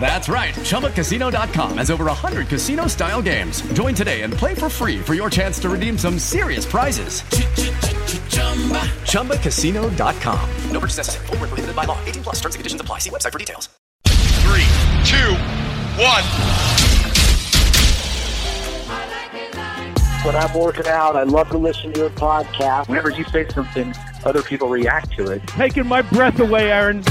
That's right. ChumbaCasino.com has over 100 casino style games. Join today and play for free for your chance to redeem some serious prizes. ChumbaCasino.com. No purchase necessary. Full prohibited by law. 18 plus terms and conditions apply. See website for details. Three, two, one. When I'm working out, I love to listen to your podcast. Whenever you say something, other people react to it. Taking my breath away, Aaron.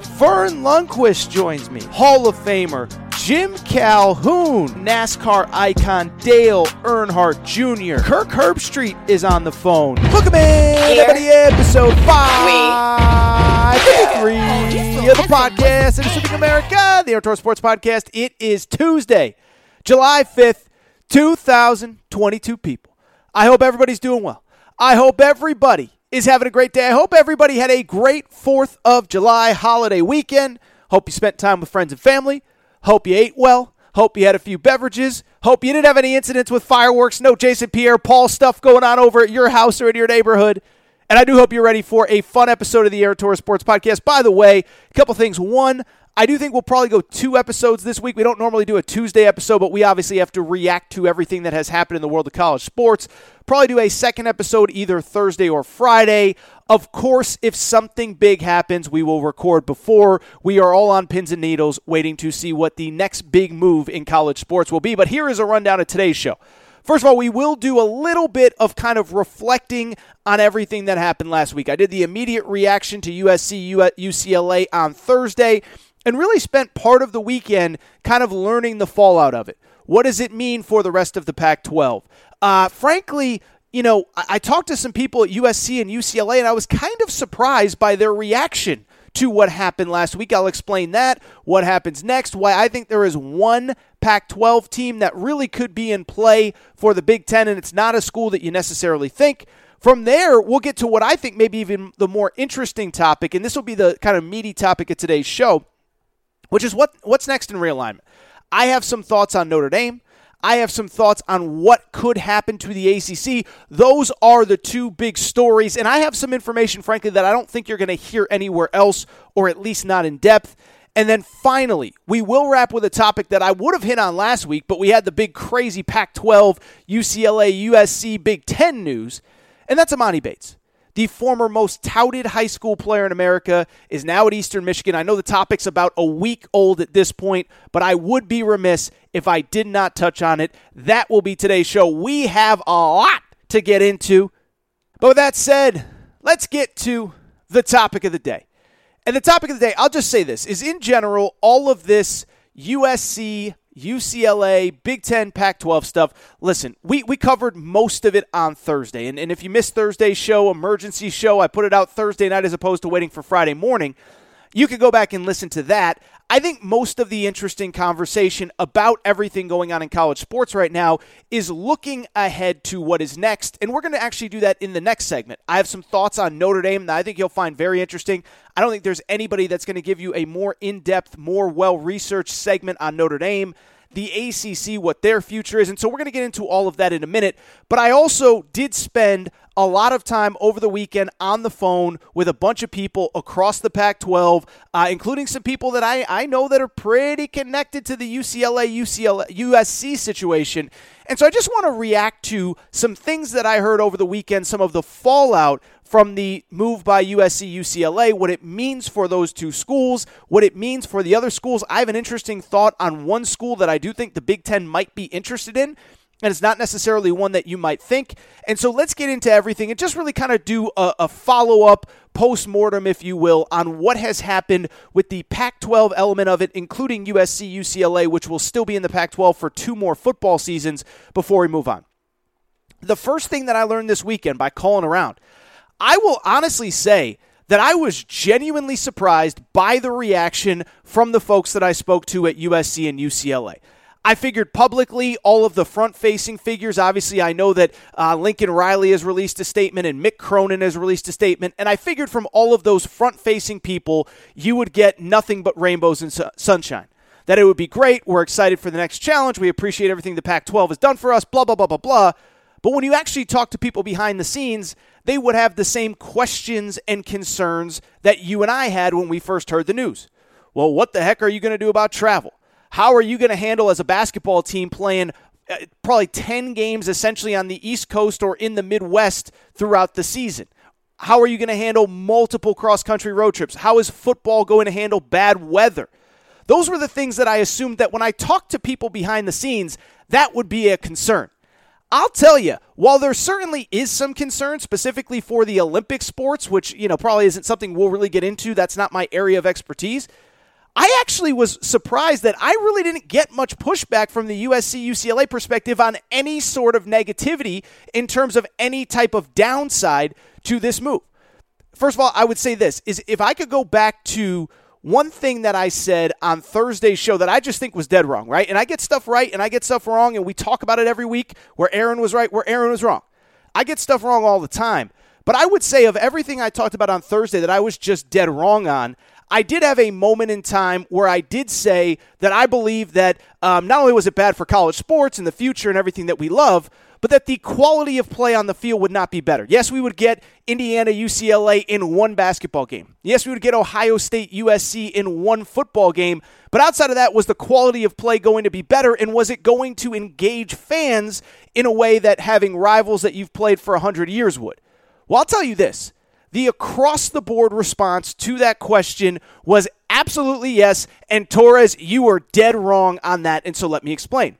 Verne Lundquist joins me, Hall of Famer Jim Calhoun, NASCAR icon Dale Earnhardt Jr. Kirk Herbstreit is on the phone. Welcome in, everybody, episode 553 of the podcast Pacific America, the Outdoor Sports Podcast. It is Tuesday, July 5th, 2022 people. I hope everybody's doing well. I hope everybody is having a great day. I hope everybody had a great 4th of July holiday weekend. Hope you spent time with friends and family. Hope you ate well. Hope you had a few beverages. Hope you didn't have any incidents with fireworks. No Jason Pierre Paul stuff going on over at your house or in your neighborhood. And I do hope you're ready for a fun episode of the Air Tour Sports Podcast. By the way, a couple things. One, I do think we'll probably go two episodes this week. We don't normally do a Tuesday episode, but we obviously have to react to everything that has happened in the world of college sports. Probably do a second episode either Thursday or Friday. Of course, if something big happens, we will record before. We are all on pins and needles waiting to see what the next big move in college sports will be. But here is a rundown of today's show. First of all, we will do a little bit of kind of reflecting on everything that happened last week. I did the immediate reaction to USC UCLA on Thursday and really spent part of the weekend kind of learning the fallout of it. What does it mean for the rest of the Pac 12? Uh, frankly, you know, I-, I talked to some people at USC and UCLA, and I was kind of surprised by their reaction to what happened last week. I'll explain that, what happens next, why I think there is one Pac 12 team that really could be in play for the Big Ten, and it's not a school that you necessarily think. From there, we'll get to what I think maybe even the more interesting topic, and this will be the kind of meaty topic of today's show which is what what's next in realignment. I have some thoughts on Notre Dame. I have some thoughts on what could happen to the ACC. Those are the two big stories, and I have some information, frankly, that I don't think you're going to hear anywhere else, or at least not in depth. And then finally, we will wrap with a topic that I would have hit on last week, but we had the big crazy Pac 12, UCLA, USC, Big Ten news, and that's Emoni Bates the former most touted high school player in America, is now at Eastern Michigan. I know the topic's about a week old at this point, but I would be remiss if I did not touch on it. That will be today's show. We have a lot to get into. But with that said, let's get to the topic of the day. And the topic of the day, I'll just say this, is in general, all of this USC UCLA, Big Ten, Pac 12 stuff. Listen, we, we covered most of it on Thursday. And, and if you missed Thursday's show, emergency show, I put it out Thursday night as opposed to waiting for Friday morning. You could go back and listen to that. I think most of the interesting conversation about everything going on in college sports right now is looking ahead to what is next. And we're going to actually do that in the next segment. I have some thoughts on Notre Dame that I think you'll find very interesting. I don't think there's anybody that's going to give you a more in depth, more well researched segment on Notre Dame the ACC, what their future is. And so we're going to get into all of that in a minute. But I also did spend a lot of time over the weekend on the phone with a bunch of people across the Pac 12, uh, including some people that I, I know that are pretty connected to the UCLA, UCLA, USC situation. And so I just want to react to some things that I heard over the weekend, some of the fallout from the move by USC UCLA, what it means for those two schools, what it means for the other schools. I have an interesting thought on one school that I do think the Big Ten might be interested in. And it's not necessarily one that you might think. And so let's get into everything and just really kind of do a, a follow up, post mortem, if you will, on what has happened with the Pac 12 element of it, including USC UCLA, which will still be in the Pac 12 for two more football seasons before we move on. The first thing that I learned this weekend by calling around, I will honestly say that I was genuinely surprised by the reaction from the folks that I spoke to at USC and UCLA. I figured publicly all of the front facing figures. Obviously, I know that uh, Lincoln Riley has released a statement and Mick Cronin has released a statement. And I figured from all of those front facing people, you would get nothing but rainbows and su- sunshine. That it would be great. We're excited for the next challenge. We appreciate everything the Pac 12 has done for us, blah, blah, blah, blah, blah. But when you actually talk to people behind the scenes, they would have the same questions and concerns that you and I had when we first heard the news. Well, what the heck are you going to do about travel? How are you going to handle as a basketball team playing uh, probably 10 games essentially on the East Coast or in the Midwest throughout the season? How are you going to handle multiple cross country road trips? How is football going to handle bad weather? Those were the things that I assumed that when I talked to people behind the scenes, that would be a concern. I'll tell you, while there certainly is some concern specifically for the Olympic sports, which, you know, probably isn't something we'll really get into, that's not my area of expertise. I actually was surprised that I really didn't get much pushback from the USC UCLA perspective on any sort of negativity in terms of any type of downside to this move. First of all, I would say this is if I could go back to one thing that I said on Thursday's show that I just think was dead wrong, right? And I get stuff right and I get stuff wrong, and we talk about it every week where Aaron was right, where Aaron was wrong. I get stuff wrong all the time. But I would say of everything I talked about on Thursday that I was just dead wrong on, I did have a moment in time where I did say that I believe that um, not only was it bad for college sports and the future and everything that we love, but that the quality of play on the field would not be better. Yes, we would get Indiana UCLA in one basketball game. Yes, we would get Ohio State USC in one football game. But outside of that, was the quality of play going to be better? And was it going to engage fans in a way that having rivals that you've played for 100 years would? Well, I'll tell you this the across the board response to that question was absolutely yes. And Torres, you were dead wrong on that. And so let me explain.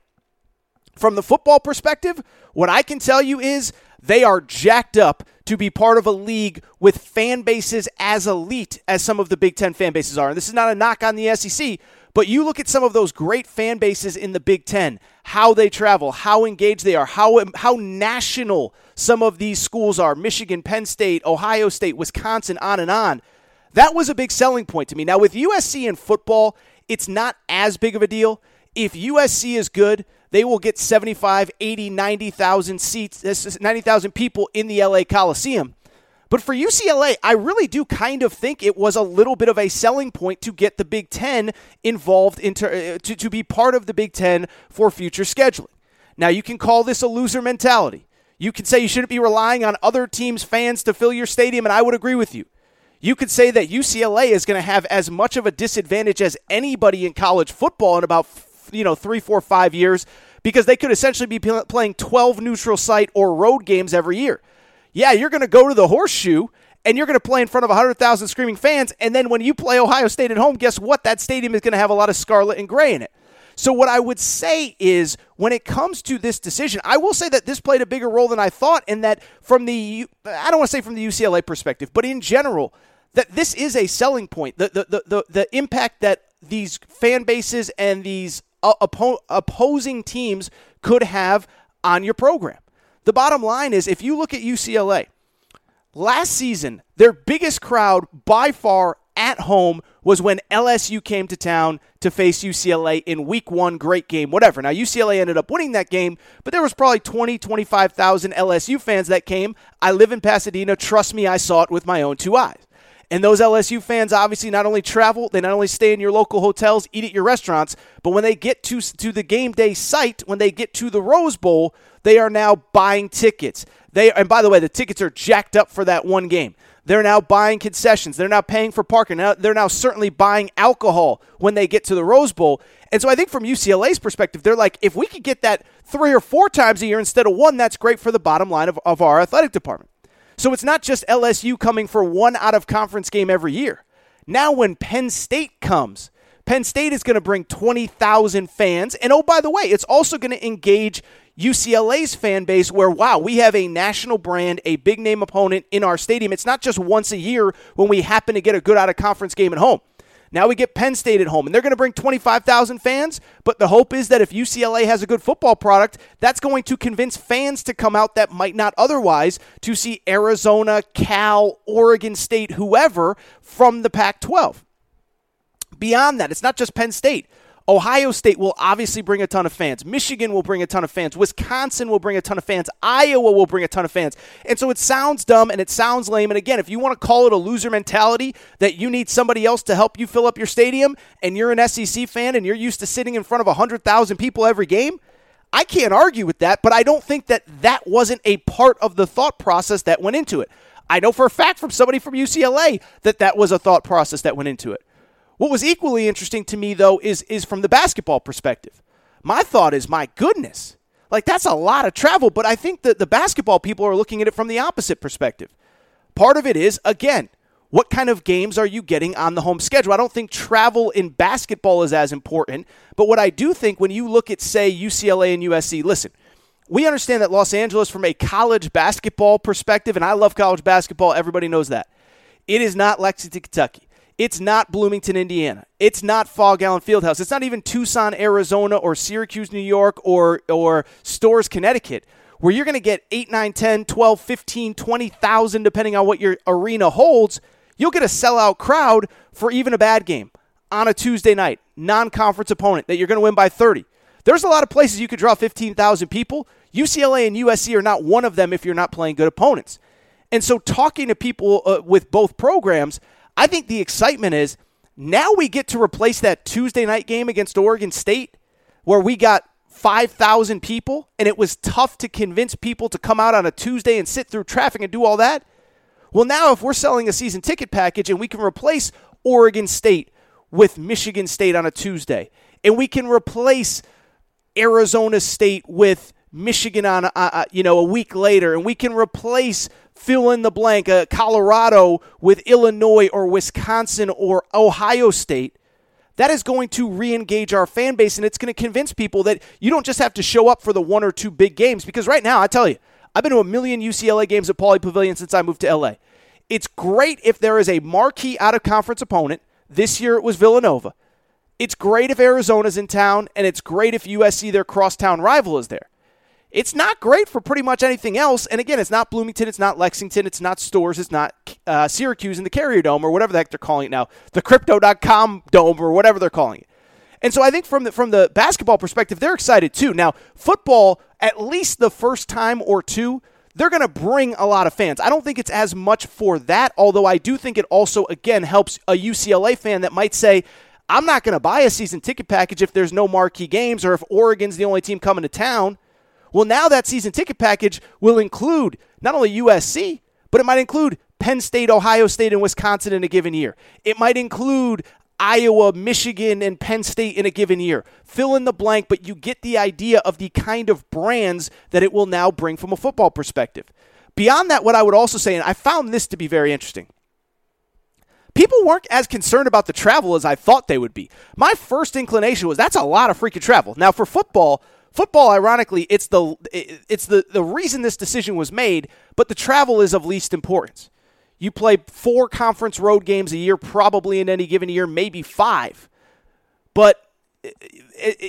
From the football perspective, what I can tell you is they are jacked up to be part of a league with fan bases as elite as some of the Big Ten fan bases are. And this is not a knock on the SEC, but you look at some of those great fan bases in the Big Ten, how they travel, how engaged they are, how, how national some of these schools are Michigan, Penn State, Ohio State, Wisconsin, on and on. That was a big selling point to me. Now, with USC in football, it's not as big of a deal. If USC is good, they will get 75, 80, 90,000 seats, eh, 90,000 people in the LA Coliseum. But for UCLA, I really do kind of think it was a little bit of a selling point to get the Big Ten involved into, uh, to, to be part of the Big Ten for future scheduling. Now, you can call this a loser mentality. You can say you shouldn't be relying on other teams' fans to fill your stadium, and I would agree with you. You could say that UCLA is going to have as much of a disadvantage as anybody in college football in about you know three, four, five years because they could essentially be playing 12 neutral site or road games every year yeah, you're going to go to the horseshoe and you're going to play in front of 100,000 screaming fans. And then when you play Ohio State at home, guess what? That stadium is going to have a lot of scarlet and gray in it. So, what I would say is when it comes to this decision, I will say that this played a bigger role than I thought, and that from the, I don't want to say from the UCLA perspective, but in general, that this is a selling point. The, the, the, the, the impact that these fan bases and these uh, oppo- opposing teams could have on your program. The bottom line is if you look at UCLA, last season, their biggest crowd by far at home was when LSU came to town to face UCLA in week one. Great game, whatever. Now, UCLA ended up winning that game, but there was probably 20, 25,000 LSU fans that came. I live in Pasadena. Trust me, I saw it with my own two eyes. And those LSU fans obviously not only travel, they not only stay in your local hotels, eat at your restaurants, but when they get to, to the game day site, when they get to the Rose Bowl, they are now buying tickets. They and by the way, the tickets are jacked up for that one game. They're now buying concessions. They're now paying for parking. Now, they're now certainly buying alcohol when they get to the Rose Bowl. And so I think from UCLA's perspective, they're like, if we could get that three or four times a year instead of one, that's great for the bottom line of, of our athletic department. So it's not just LSU coming for one out of conference game every year. Now, when Penn State comes, Penn State is going to bring 20,000 fans. And oh, by the way, it's also going to engage UCLA's fan base where, wow, we have a national brand, a big name opponent in our stadium. It's not just once a year when we happen to get a good out of conference game at home. Now we get Penn State at home, and they're going to bring 25,000 fans. But the hope is that if UCLA has a good football product, that's going to convince fans to come out that might not otherwise to see Arizona, Cal, Oregon State, whoever from the Pac 12. Beyond that, it's not just Penn State. Ohio State will obviously bring a ton of fans. Michigan will bring a ton of fans. Wisconsin will bring a ton of fans. Iowa will bring a ton of fans. And so it sounds dumb and it sounds lame. And again, if you want to call it a loser mentality that you need somebody else to help you fill up your stadium and you're an SEC fan and you're used to sitting in front of 100,000 people every game, I can't argue with that, but I don't think that that wasn't a part of the thought process that went into it. I know for a fact from somebody from UCLA that that was a thought process that went into it. What was equally interesting to me, though, is, is from the basketball perspective. My thought is, my goodness, like that's a lot of travel, but I think that the basketball people are looking at it from the opposite perspective. Part of it is, again, what kind of games are you getting on the home schedule? I don't think travel in basketball is as important, but what I do think when you look at, say, UCLA and USC, listen, we understand that Los Angeles, from a college basketball perspective, and I love college basketball, everybody knows that. It is not Lexington, Kentucky. It's not Bloomington, Indiana. It's not Phog Allen Fieldhouse. It's not even Tucson, Arizona, or Syracuse, New York, or, or Storrs, Connecticut, where you're going to get 8, 9, 10, 12, 15, 20,000, depending on what your arena holds. You'll get a sellout crowd for even a bad game on a Tuesday night, non conference opponent that you're going to win by 30. There's a lot of places you could draw 15,000 people. UCLA and USC are not one of them if you're not playing good opponents. And so, talking to people uh, with both programs, I think the excitement is now we get to replace that Tuesday night game against Oregon State where we got 5,000 people and it was tough to convince people to come out on a Tuesday and sit through traffic and do all that. Well, now if we're selling a season ticket package and we can replace Oregon State with Michigan State on a Tuesday and we can replace Arizona State with Michigan on a, you know a week later and we can replace fill in the blank, uh, Colorado with Illinois or Wisconsin or Ohio State, that is going to re engage our fan base and it's going to convince people that you don't just have to show up for the one or two big games. Because right now, I tell you, I've been to a million UCLA games at Pauley Pavilion since I moved to LA. It's great if there is a marquee out of conference opponent. This year it was Villanova. It's great if Arizona's in town, and it's great if USC, their crosstown rival, is there. It's not great for pretty much anything else. And again, it's not Bloomington, it's not Lexington, it's not Storrs, it's not uh, Syracuse in the Carrier Dome or whatever the heck they're calling it now, the Crypto.com Dome or whatever they're calling it. And so I think from the from the basketball perspective, they're excited too. Now, football, at least the first time or two, they're going to bring a lot of fans. I don't think it's as much for that, although I do think it also again helps a UCLA fan that might say, I'm not going to buy a season ticket package if there's no marquee games or if Oregon's the only team coming to town. Well, now that season ticket package will include not only USC, but it might include Penn State, Ohio State, and Wisconsin in a given year. It might include Iowa, Michigan, and Penn State in a given year. Fill in the blank, but you get the idea of the kind of brands that it will now bring from a football perspective. Beyond that, what I would also say, and I found this to be very interesting. People weren't as concerned about the travel as I thought they would be. My first inclination was that's a lot of freaking travel. Now, for football, Football, ironically, it's the it's the, the reason this decision was made, but the travel is of least importance. You play four conference road games a year, probably in any given year, maybe five. But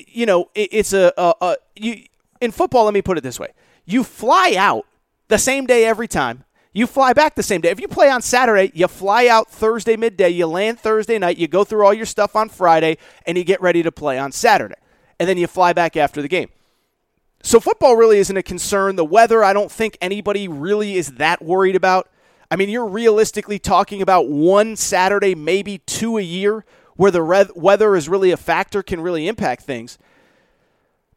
you know, it, it's a, a, a you in football. Let me put it this way: you fly out the same day every time. You fly back the same day. If you play on Saturday, you fly out Thursday midday, you land Thursday night, you go through all your stuff on Friday, and you get ready to play on Saturday and then you fly back after the game. So football really isn't a concern. The weather, I don't think anybody really is that worried about. I mean, you're realistically talking about one Saturday, maybe two a year, where the re- weather is really a factor, can really impact things.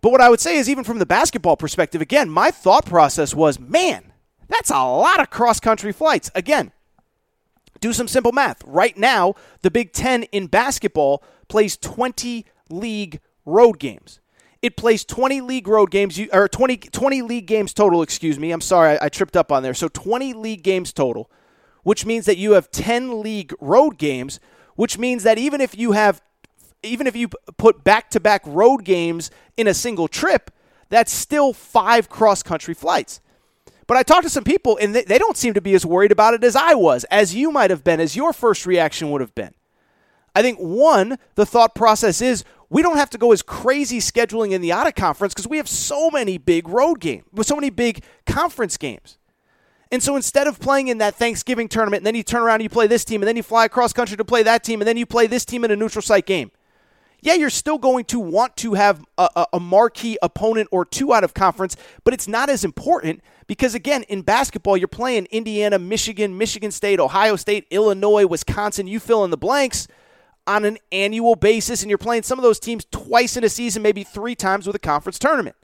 But what I would say is, even from the basketball perspective, again, my thought process was, man, that's a lot of cross country flights. Again, do some simple math. Right now, the Big Ten in basketball plays 20 league road games. It plays 20 league road games, or 20, 20 league games total, excuse me. I'm sorry, I, I tripped up on there. So 20 league games total, which means that you have 10 league road games, which means that even if you have, even if you put back to back road games in a single trip, That's still five cross country flights. But I talked to some people, and they, they don't seem to be as worried about it as I was, as you might have been, as your first reaction would have been. I think one, the thought process is we don't have to go as crazy scheduling in the out of conference because we have so many big road games, with so many big conference games. And so instead of playing in that Thanksgiving tournament, and then you turn around and you play this team, and then you fly across country to play that team, and then you play this team in a neutral site game. Yeah, you're still going to want to have a, a, marquee opponent or two out of conference, but it's not as important because, again, in basketball, you're playing Indiana, Michigan, Michigan State, Ohio State, Illinois, Wisconsin, you fill in the blanks on an annual basis, and you're playing some of those teams twice in a season, maybe three times with a conference tournament.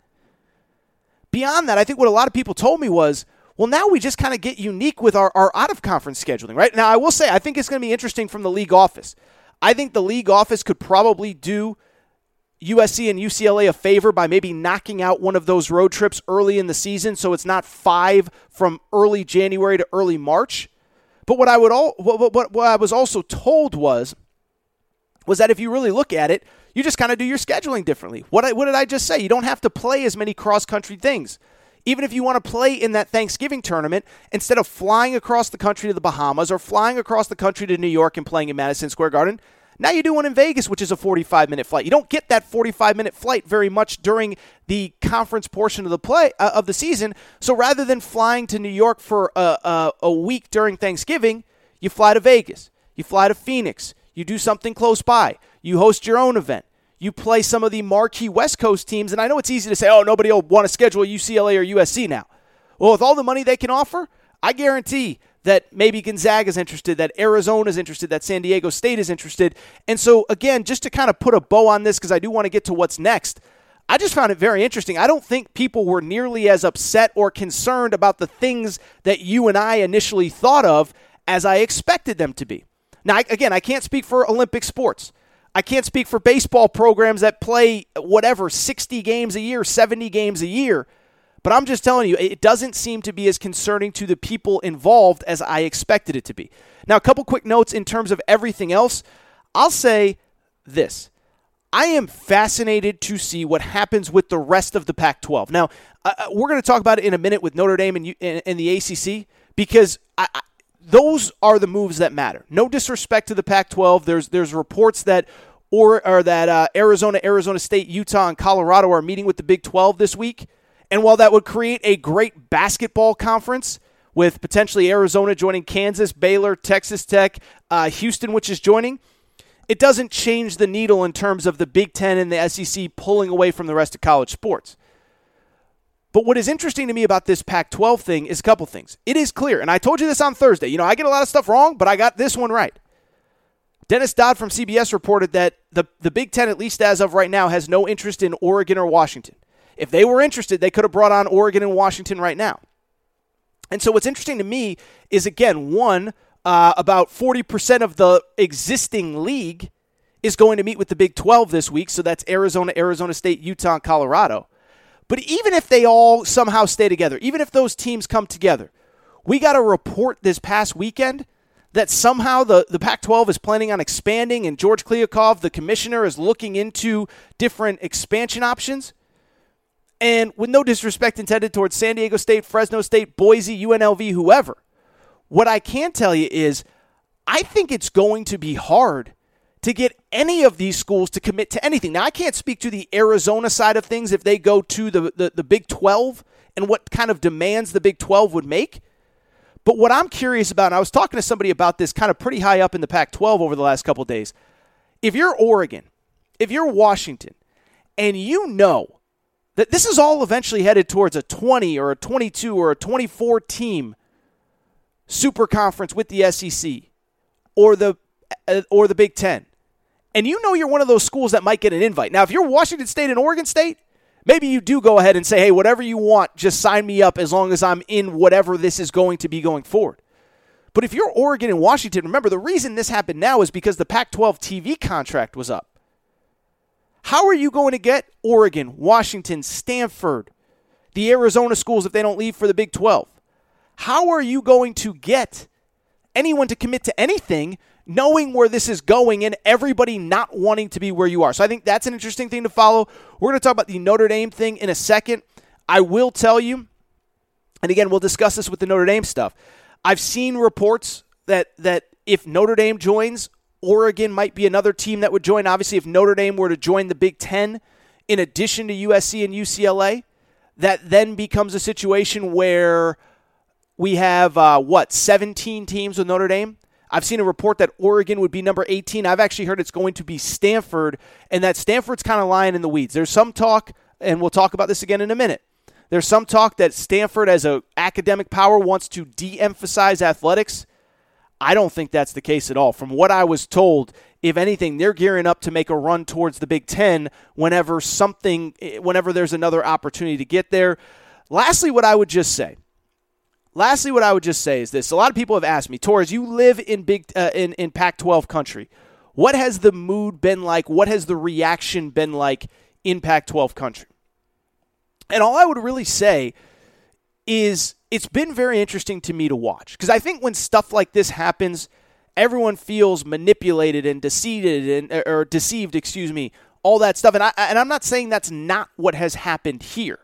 Beyond that, I think what a lot of people told me was, well, now we just kind of get unique with our, our out of conference scheduling, right? Now, I will say, I think it's going to be interesting from the league office. I think the league office could probably do USC and UCLA a favor by maybe knocking out one of those road trips early in the season so it's not five from early January to early March. But what I would all what, what, what I was also told was was that if you really look at it, you just kind of do your scheduling differently. What, I, what did I just say? You don't have to play as many cross country things. Even if you want to play in that Thanksgiving tournament, instead of flying across the country to the Bahamas or flying across the country to New York and playing in Madison Square Garden, now you do one in Vegas, which is a 45 minute flight. You don't get that 45 minute flight very much during the conference portion of the play uh, of the season. So rather than flying to New York for a, a, a week during Thanksgiving, you fly to Vegas, you fly to Phoenix, you do something close by. You host your own event. You play some of the marquee West Coast teams. And I know it's easy to say, oh, nobody will want to schedule UCLA or USC now. Well, with all the money they can offer, I guarantee that maybe Gonzaga is interested, that Arizona is interested, that San Diego State is interested. And so, again, just to kind of put a bow on this, because I do want to get to what's next, I just found it very interesting. I don't think people were nearly as upset or concerned about the things that you and I initially thought of as I expected them to be. Now, again, I can't speak for Olympic sports. I can't speak for baseball programs that play whatever 60 games a year, 70 games a year. But I'm just telling you, it doesn't seem to be as concerning to the people involved as I expected it to be. Now, a couple quick notes in terms of everything else. I'll say this. I am fascinated to see what happens with the rest of the Pac 12. Now, uh, uh, we're going to talk about it in a minute with Notre Dame and, and, and the ACC because I, those are the moves that matter. No disrespect to the Pac-12. There's there's reports that or, that uh, Arizona, Arizona State, Utah, and Colorado are meeting with the Big 12 this week. And while that would create a great basketball conference with potentially Arizona joining Kansas, Baylor, Texas Tech, uh, Houston, which is joining, it doesn't change the needle in terms of the Big Ten and the SEC pulling away from the rest of college sports. But what is interesting to me about this Pac 12 thing is a couple things. It is clear, and I told you this on Thursday. You know, I get a lot of stuff wrong, but I got this one right. Dennis Dodd from CBS reported that the, the Big Ten, at least as of right now, has no interest in Oregon or Washington. If they were interested, they could have brought on Oregon and Washington right now. And so what's interesting to me is, again, one, uh, about 40% of the existing league is going to meet with the Big 12 this week. So that's Arizona, Arizona State, Utah, Colorado. But even if they all somehow stay together, even if those teams come together, we got a report this past weekend that somehow the, the Pac 12 is planning on expanding, and George Kliavkoff, the commissioner, is looking into different expansion options. And with no disrespect intended towards San Diego State, Fresno State, Boise, UNLV, whoever, what I can tell you is I think it's going to be hard to get any of these schools to commit to anything. Now, I can't speak to the Arizona side of things if they go to the, the, the, Big 12 and what kind of demands the Big 12 would make. But what I'm curious about, and I was talking to somebody about this kind of pretty high up in the Pac 12 over the last couple days. If you're Oregon, if you're Washington, and you know that this is all eventually headed towards a 20 or a 22 or a 24 team super conference with the SEC or the uh, or the Big 10 and you know you're one of those schools that might get an invite. Now, if you're Washington State and Oregon State, maybe you do go ahead and say, hey, whatever you want, just sign me up as long as I'm in whatever this is going to be going forward. But if you're Oregon and Washington, remember the reason this happened now is because the Pac 12 TV contract was up. How are you going to get Oregon, Washington, Stanford, the Arizona schools if they don't leave for the Big 12? How are you going to get anyone to commit to anything knowing where this is going and everybody not wanting to be where you are. So I think that's an interesting thing to follow. We're going to talk about the Notre Dame thing in a second. I will tell you, and again, we'll discuss this with the Notre Dame stuff. I've seen reports that that if Notre Dame joins, Oregon might be another team that would join. Obviously, if Notre Dame were to join the Big Ten in addition to USC and UCLA, that then becomes a situation where we have uh, what 17 teams with Notre Dame. I've seen a report that Oregon would be number 18. I've actually heard it's going to be Stanford, and that Stanford's kind of lying in the weeds. There's some talk, and we'll talk about this again in a minute. There's some talk that Stanford, as an academic power, wants to de-emphasize athletics. I don't think that's the case at all. From what I was told, if anything, they're gearing up to make a run towards the Big Ten whenever something, eh, whenever there's another opportunity to get there. Lastly, what I would just say Lastly, what I would just say is this: a lot of people have asked me, Torres, you live in big uh, in in Pac-12 country. What has the mood been like? What has the reaction been like in Pac-12 country? And all I would really say is it's been very interesting to me to watch because I think when stuff like this happens, everyone feels manipulated and deceived and or deceived, excuse me, all that stuff. And I and I'm not saying that's not what has happened here.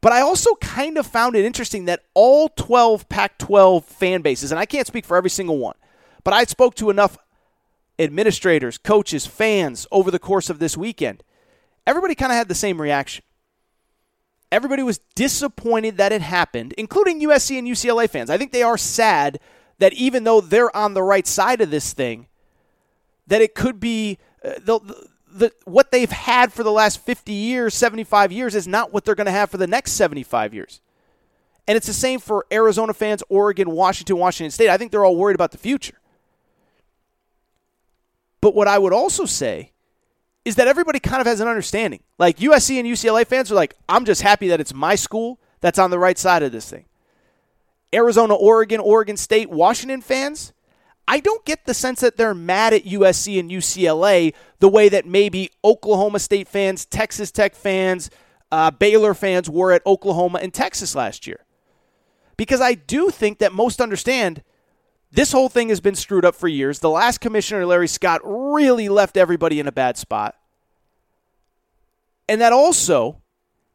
But I also kind of found it interesting that all 12 Pac 12 fan bases, and I can't speak for every single one, but I spoke to enough administrators, coaches, fans over the course of this weekend. Everybody kind of had the same reaction. Everybody was disappointed that it happened, including USC and UCLA fans. I think they are sad that even though they're on the right side of this thing, that it could be uh, the, the what they've had for the last 50 years, 75 years is not what they're going to have for the next 75 years. And it's the same for Arizona fans, Oregon, Washington, Washington State. I think they're all worried about the future. But what I would also say is that everybody kind of has an understanding. Like USC and UCLA fans are like, I'm just happy that it's my school that's on the right side of this thing. Arizona, Oregon, Oregon State, Washington fans, I don't get the sense that they're mad at USC and UCLA the way that maybe Oklahoma State fans, Texas Tech fans, uh, Baylor fans were at Oklahoma and Texas last year. Because I do think that most understand this whole thing has been screwed up for years. The last commissioner, Larry Scott, really left everybody in a bad spot. And that also,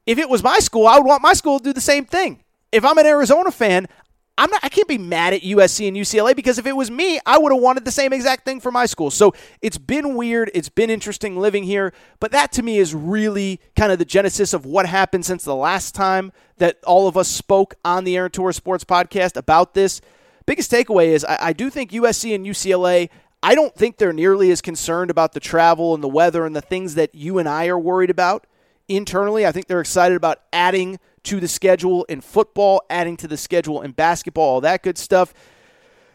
if it was my school, I would want my school to do the same thing. If I'm an Arizona fan, I'm not I can't be mad at USC and UCLA because if it was me, I would have wanted the same exact thing for my school. So it's been weird, it's been interesting living here, but that to me is really kind of the genesis of what happened since the last time that all of us spoke on the Aaron Sports podcast about this. Biggest takeaway is I, I do think USC and UCLA I don't think they're nearly as concerned about the travel and the weather and the things that you and I are worried about internally. I think they're excited about adding to the schedule in football, adding to the schedule in basketball, all that good stuff.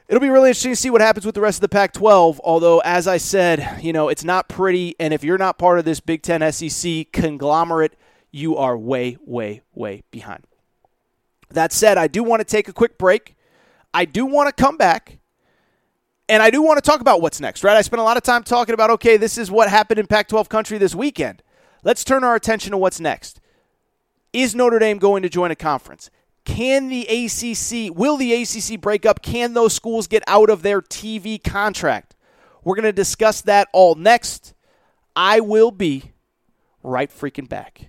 It'll be really interesting to see what happens with the rest of the Pac 12. Although, as I said, you know, it's not pretty. And if you're not part of this Big Ten SEC conglomerate, you are way, way, way behind. That said, I do want to take a quick break. I do want to come back. And I do want to talk about what's next, right? I spent a lot of time talking about, okay, this is what happened in Pac 12 country this weekend. Let's turn our attention to what's next. Is Notre Dame going to join a conference? Can the ACC, will the ACC break up? Can those schools get out of their TV contract? We're going to discuss that all next. I will be right freaking back.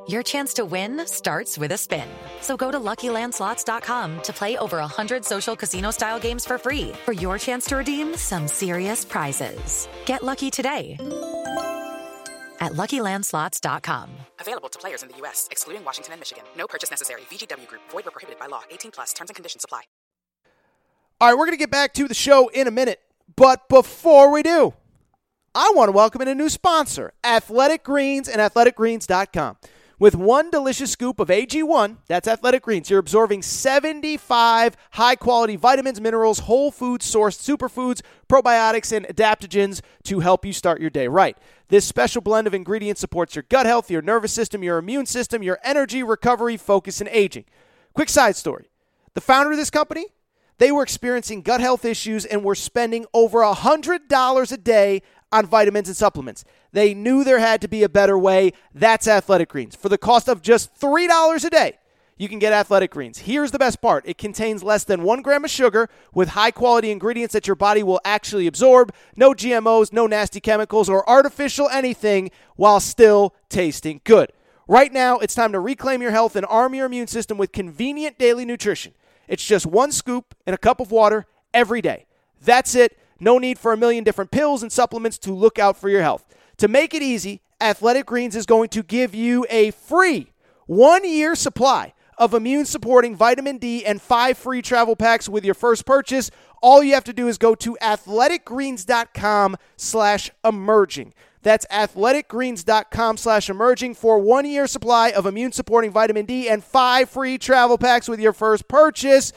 Your chance to win starts with a spin. So go to LuckyLandSlots.com to play over 100 social casino-style games for free for your chance to redeem some serious prizes. Get lucky today at LuckyLandSlots.com. Available to players in the U.S., excluding Washington and Michigan. No purchase necessary. VGW Group. Void or prohibited by law. 18 plus. Terms and conditions apply. All right, we're going to get back to the show in a minute. But before we do, I want to welcome in a new sponsor, Athletic Greens and athleticgreens.com. With one delicious scoop of AG1, that's Athletic Greens, you're absorbing 75 high quality vitamins, minerals, whole food sourced superfoods, probiotics, and adaptogens to help you start your day right. This special blend of ingredients supports your gut health, your nervous system, your immune system, your energy, recovery, focus, and aging. Quick side story the founder of this company, they were experiencing gut health issues and were spending over $100 a day on vitamins and supplements. They knew there had to be a better way. That's Athletic Greens. For the cost of just $3 a day, you can get Athletic Greens. Here's the best part it contains less than one gram of sugar with high quality ingredients that your body will actually absorb. No GMOs, no nasty chemicals, or artificial anything while still tasting good. Right now, it's time to reclaim your health and arm your immune system with convenient daily nutrition. It's just one scoop in a cup of water every day. That's it. No need for a million different pills and supplements to look out for your health. To make it easy, Athletic Greens is going to give you a free one year supply of immune supporting vitamin D and five free travel packs with your first purchase. All you have to do is go to athleticgreens.com slash emerging. That's athleticgreens.com slash emerging for one year supply of immune supporting vitamin D and five free travel packs with your first purchase.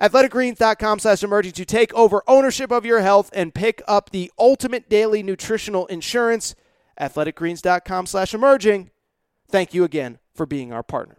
Athleticgreens.com slash emerging to take over ownership of your health and pick up the ultimate daily nutritional insurance. Athleticgreens.com slash emerging. Thank you again for being our partner.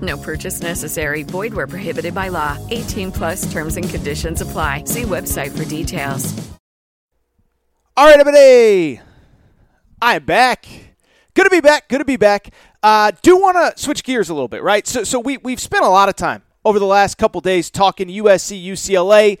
No purchase necessary. Void where prohibited by law. 18 plus terms and conditions apply. See website for details. All right, everybody. I am back. Good to be back. Good to be back. Uh, do want to switch gears a little bit, right? So, so we, we've spent a lot of time over the last couple days talking USC, UCLA,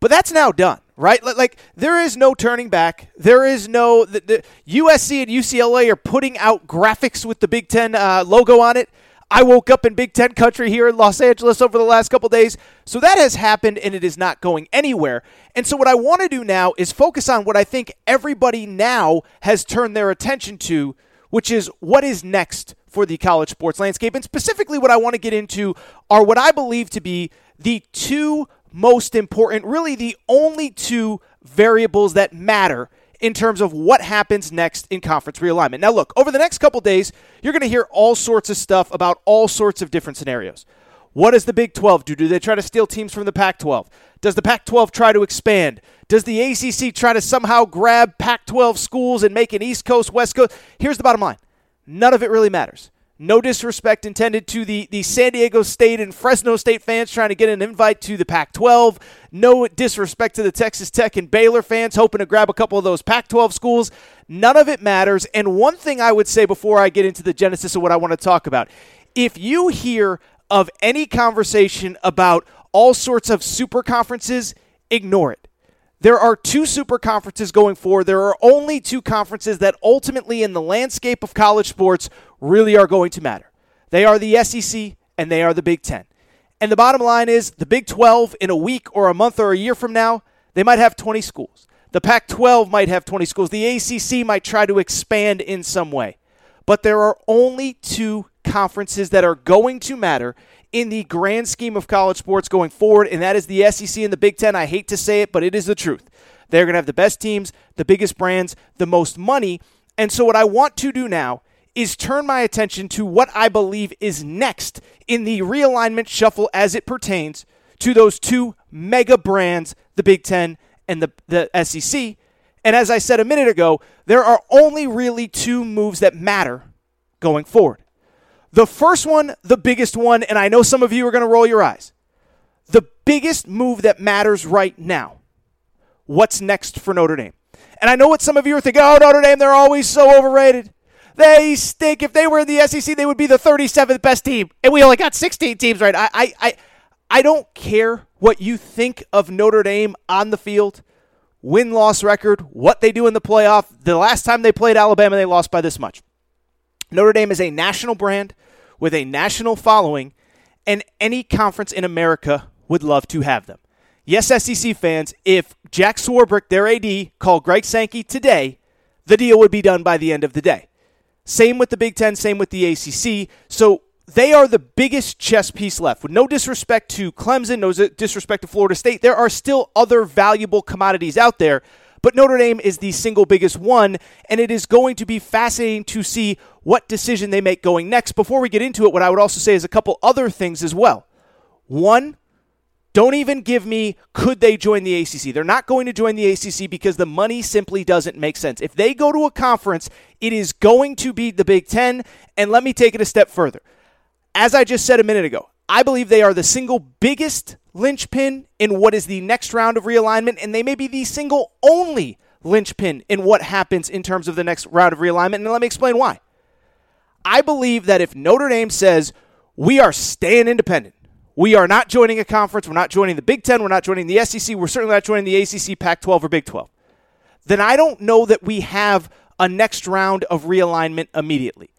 but that's now done, right? Like, there is no turning back. There is no. The, the USC and UCLA are putting out graphics with the Big Ten uh, logo on it. I woke up in Big Ten country here in Los Angeles over the last couple days. So that has happened and it is not going anywhere. And so what I want to do now is focus on what I think everybody now has turned their attention to, which is what is next for the college sports landscape. And specifically, what I want to get into are what I believe to be the two most important, really the only two variables that matter in terms of what happens next in conference realignment. Now, look, over the next couple days, you're going to hear all sorts of stuff about all sorts of different scenarios. What does the Big 12 do? Do they try to steal teams from the Pac 12? Does the Pac 12 try to expand? Does the ACC try to somehow grab Pac 12 schools and make an East Coast, West Coast? Here's the bottom line none of it really matters. No disrespect intended to the, the San Diego State and Fresno State fans trying to get an invite to the Pac 12. No disrespect to the Texas Tech and Baylor fans hoping to grab a couple of those Pac 12 schools. None of it matters. And one thing I would say before I get into the genesis of what I want to talk about if you hear of any conversation about all sorts of super conferences, ignore it. There are two super conferences going forward. There are only two conferences that ultimately, in the landscape of college sports, really are going to matter. They are the SEC and they are the Big Ten. And the bottom line is the Big 12 in a week or a month or a year from now, they might have 20 schools. The Pac 12 might have 20 schools. The ACC might try to expand in some way. But there are only two conferences that are going to matter in the grand scheme of college sports going forward, and that is the SEC and the Big Ten. I hate to say it, but it is the truth. They're going to have the best teams, the biggest brands, the most money. And so, what I want to do now is turn my attention to what I believe is next in the realignment shuffle as it pertains to those two mega brands, the Big Ten and the, the SEC. And as I said a minute ago, there are only really two moves that matter going forward. The first one, the biggest one, and I know some of you are going to roll your eyes. The biggest move that matters right now. What's next for Notre Dame? And I know what some of you are thinking oh, Notre Dame, they're always so overrated. They stink. If they were in the SEC, they would be the 37th best team. And we only got 16 teams right. I, I, I, I don't care what you think of Notre Dame on the field, win loss record, what they do in the playoff. The last time they played Alabama, they lost by this much. Notre Dame is a national brand with a national following, and any conference in America would love to have them. Yes, SEC fans, if Jack Swarbrick, their AD, called Greg Sankey today, the deal would be done by the end of the day. Same with the Big Ten, same with the ACC. So they are the biggest chess piece left. With no disrespect to Clemson, no disrespect to Florida State, there are still other valuable commodities out there. But Notre Dame is the single biggest one, and it is going to be fascinating to see what decision they make going next. Before we get into it, what I would also say is a couple other things as well. One, don't even give me could they join the ACC. They're not going to join the ACC because the money simply doesn't make sense. If they go to a conference, it is going to be the Big Ten. And let me take it a step further. As I just said a minute ago, I believe they are the single biggest linchpin in what is the next round of realignment, and they may be the single only linchpin in what happens in terms of the next round of realignment. And let me explain why. I believe that if Notre Dame says, we are staying independent, we are not joining a conference. We're not joining the Big Ten. We're not joining the SEC. We're certainly not joining the ACC, Pac 12, or Big 12. Then I don't know that we have a next round of realignment immediately.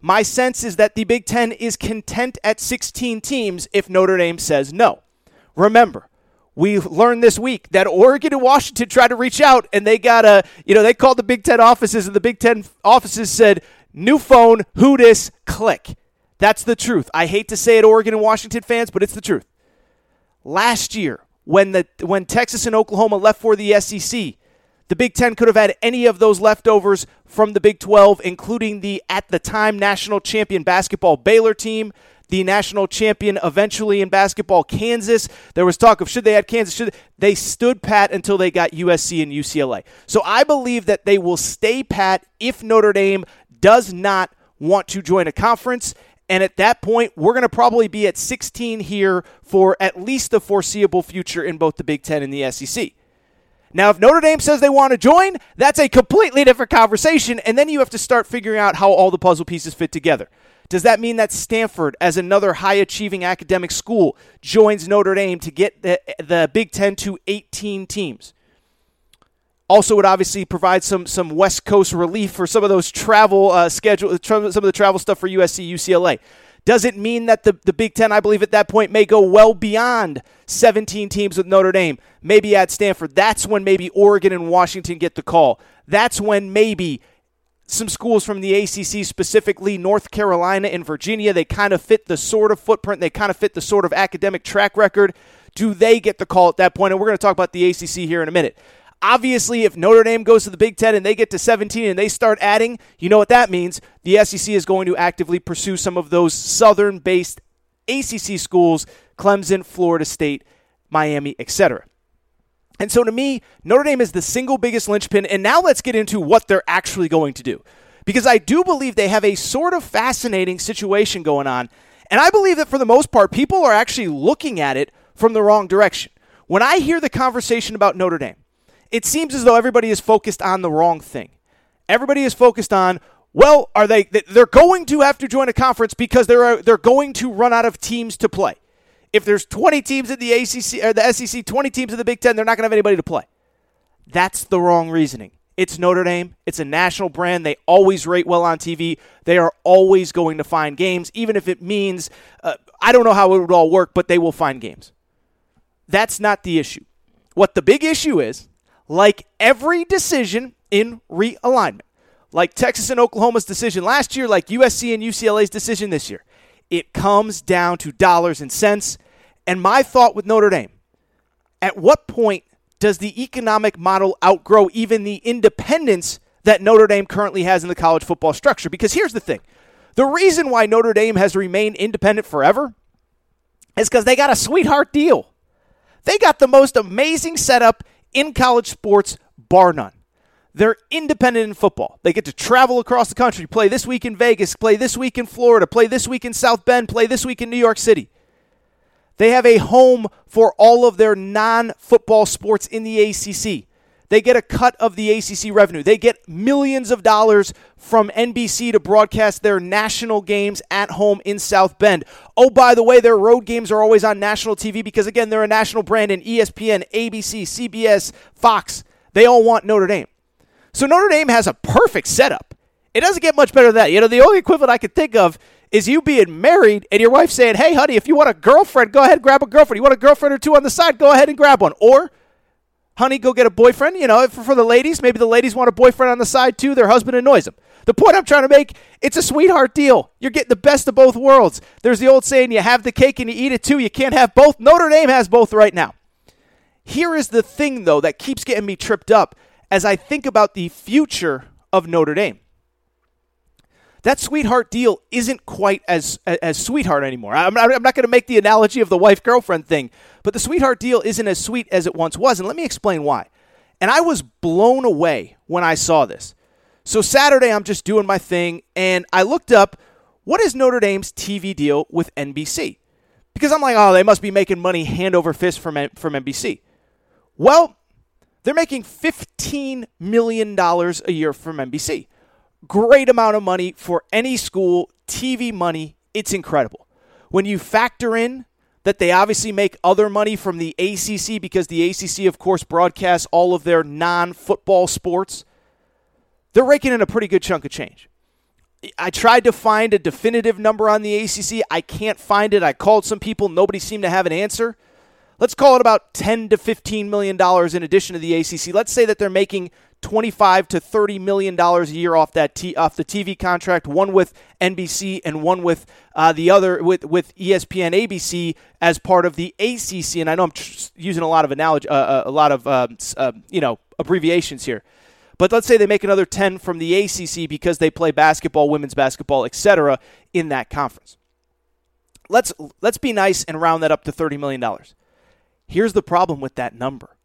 My sense is that the Big Ten is content at 16 teams if Notre Dame says no. Remember, we learned this week that Oregon and Washington tried to reach out and they got a, you know, they called the Big Ten offices and the Big Ten offices said, new phone, who click. That's the truth. I hate to say it, Oregon and Washington fans, but it's the truth. Last year, when the when Texas and Oklahoma left for the SEC, the Big Ten could have had any of those leftovers from the Big 12, including the at the time national champion basketball Baylor team, the national champion eventually in basketball Kansas. There was talk of should they add Kansas? Should they, they stood pat until they got USC and UCLA. So I believe that they will stay pat if Notre Dame does not want to join a conference and at that point, we're going to probably be at 16 here for at least the foreseeable future in both the Big Ten and the SEC. Now, if Notre Dame says they want to join, that's a completely different conversation, and then you have to start figuring out how all the puzzle pieces fit together. Does that mean that Stanford, as another high achieving academic school, joins Notre Dame to get the, the Big Ten to 18 teams? Also, would obviously provide some some West Coast relief for some of those travel uh, schedule, some of the travel stuff for USC, UCLA. Does it mean that the, the Big Ten, I believe, at that point may go well beyond 17 teams with Notre Dame, maybe at Stanford? That's when maybe Oregon and Washington get the call. That's when maybe some schools from the ACC, specifically North Carolina and Virginia, they kind of fit the sort of footprint, they kind of fit the sort of academic track record. Do they get the call at that point? And we're going to talk about the ACC here in a minute. Obviously, if Notre Dame goes to the Big Ten and they get to 17 and they start adding, you know what that means. The SEC is going to actively pursue some of those southern based ACC schools Clemson, Florida State, Miami, etc. And so to me, Notre Dame is the single biggest linchpin. And now let's get into what they're actually going to do. Because I do believe they have a sort of fascinating situation going on. And I believe that for the most part, people are actually looking at it from the wrong direction. When I hear the conversation about Notre Dame, it seems as though everybody is focused on the wrong thing. Everybody is focused on, well, are they they're going to have to join a conference because they're they're going to run out of teams to play. If there's 20 teams in the ACC or the SEC, 20 teams in the Big 10, they're not going to have anybody to play. That's the wrong reasoning. It's Notre Dame. It's a national brand. They always rate well on TV. They are always going to find games, even if it means, uh, I don't know how it would all work, but they will find games. That's not the issue. What the big issue is, like every decision in realignment, like Texas and Oklahoma's decision last year, like USC and UCLA's decision this year, it comes down to dollars and cents. And my thought with Notre Dame at what point does the economic model outgrow even the independence that Notre Dame currently has in the college football structure? Because here's the thing the reason why Notre Dame has remained independent forever is because they got a sweetheart deal. They got the most amazing setup in college sports, bar none. They're independent in football. They get to travel across the country, play this week in Vegas, play this week in Florida, play this week in South Bend, play this week in New York City. They have a home for all of their non football sports in the ACC. They get a cut of the ACC revenue. They get millions of dollars from NBC to broadcast their national games at home in South Bend. Oh, by the way, their road games are always on national TV because, again, they're a national brand in ESPN, ABC, CBS, Fox. They all want Notre Dame. So Notre Dame has a perfect setup. It doesn't get much better than that. You know, the only equivalent I could think of is you being married and your wife saying, hey, honey, if you want a girlfriend, go ahead and grab a girlfriend. You want a girlfriend or two on the side, go ahead and grab one. Or, honey, go get a boyfriend. You know, for, for the ladies, maybe the ladies want a boyfriend on the side too. Their husband annoys them. The point I'm trying to make, it's a sweetheart deal. You're getting the best of both worlds. There's the old saying, you have the cake and you eat it too. You can't have both. Notre Dame has both right now. Here is the thing, though, that keeps getting me tripped up as I think about the future of Notre Dame that sweetheart deal isn't quite as as sweetheart anymore. I'm not, I'm not going to make the analogy of the wife girlfriend thing, but the sweetheart deal isn't as sweet as it once was, and let me explain why. And I was blown away when I saw this. So Saturday, I'm just doing my thing, and I looked up what is Notre Dame's TV deal with NBC because I'm like, oh, they must be making money hand over fist from from NBC. Well, they're making $15 million a year from NBC great amount of money for any school, TV money. It's incredible. When you factor in that they obviously make other money from the ACC because the ACC, of course, broadcasts all of their non football sports, they're raking in a pretty good chunk of change. I tried to find a definitive number on the ACC. I can't find it. I called some people. Nobody seemed to have an answer. Let's call it about 10 to 15 million dollars in addition to the ACC. Let's say that they're making 25 to 30 million dollars a year off that t- off the TV contract, one with NBC and one with uh, the other with with ESPN ABC as part of the ACC. And I know I'm tr- using a lot of analogy, uh, uh, a lot of uh, you know abbreviations here. But let's say they make another 10 from the ACC because they play basketball, women's basketball, etc. in that conference. Let's let's be nice and round that up to 30 million dollars. Here's the problem with that number.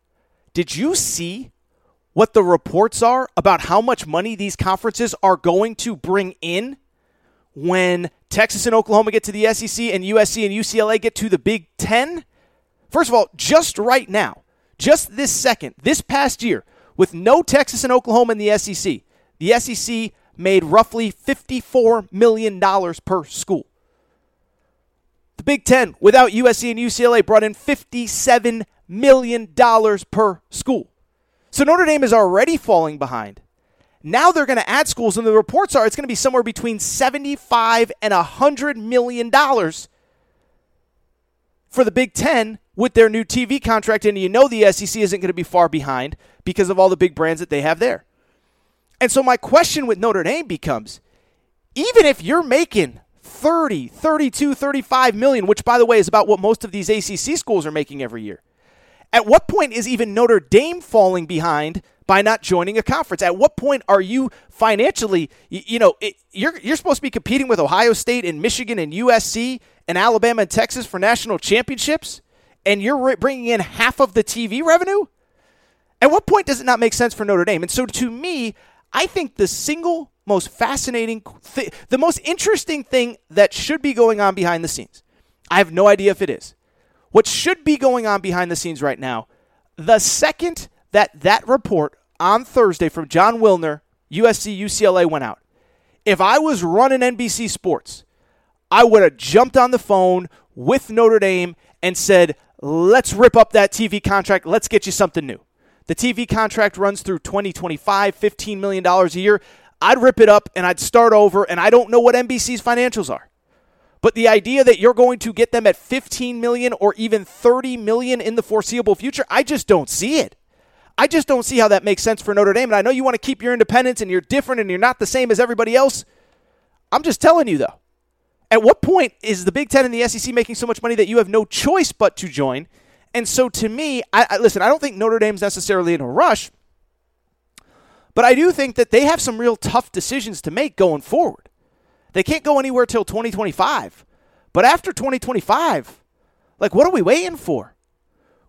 Did you see what the reports are about how much money these conferences are going to bring in when Texas and Oklahoma get to the SEC and USC and UCLA get to the Big Ten? First of all, just right now, just this second, this past year, with no Texas and Oklahoma in the SEC, the SEC made roughly $54 million per school. The Big Ten, without USC and UCLA, brought in $57 million per school. So Notre Dame is already falling behind. Now they're going to add schools, and the reports are it's going to be somewhere between 75 and 100 million dollars for the Big Ten with their new TV contract. And you know the SEC isn't going to be far behind because of all the big brands that they have there. And so my question with Notre Dame becomes even if you're making 30, 32, 35 million, which by the way is about what most of these ACC schools are making every year. At what point is even Notre Dame falling behind by not joining a conference? At what point are you financially, you, know, it, you're you're supposed to be competing with Ohio State and Michigan and USC and Alabama and Texas for national championships, and you're bringing in half of the TV revenue? At what point does it not make sense for Notre Dame? And so to me, I think the single most fascinating, th- the most interesting thing that should be going on behind the scenes. I have no idea if it is what should be going on behind the scenes right now, the second that that report on Thursday from Jon Wilner, USC UCLA went out, if I was running NBC Sports, I would have jumped on the phone with Notre Dame and said, let's rip up that TV contract. Let's get you something new. The TV contract runs through 2025, $15 million a year. I'd rip it up and I'd start over, and I don't know what NBC's financials are. But the idea that you're going to get them at 15 million or even 30 million in the foreseeable future, I just don't see it. I just don't see how that makes sense for Notre Dame. And I know you want to keep your independence and you're different and you're not the same as everybody else. I'm just telling you though. At what point is the Big Ten and the SEC making so much money that you have no choice but to join? And so to me, I, I listen. I don't think Notre Dame's necessarily in a rush, but I do think that they have some real tough decisions to make going forward. They can't go anywhere till 2025. But after 2025, like what are we waiting for?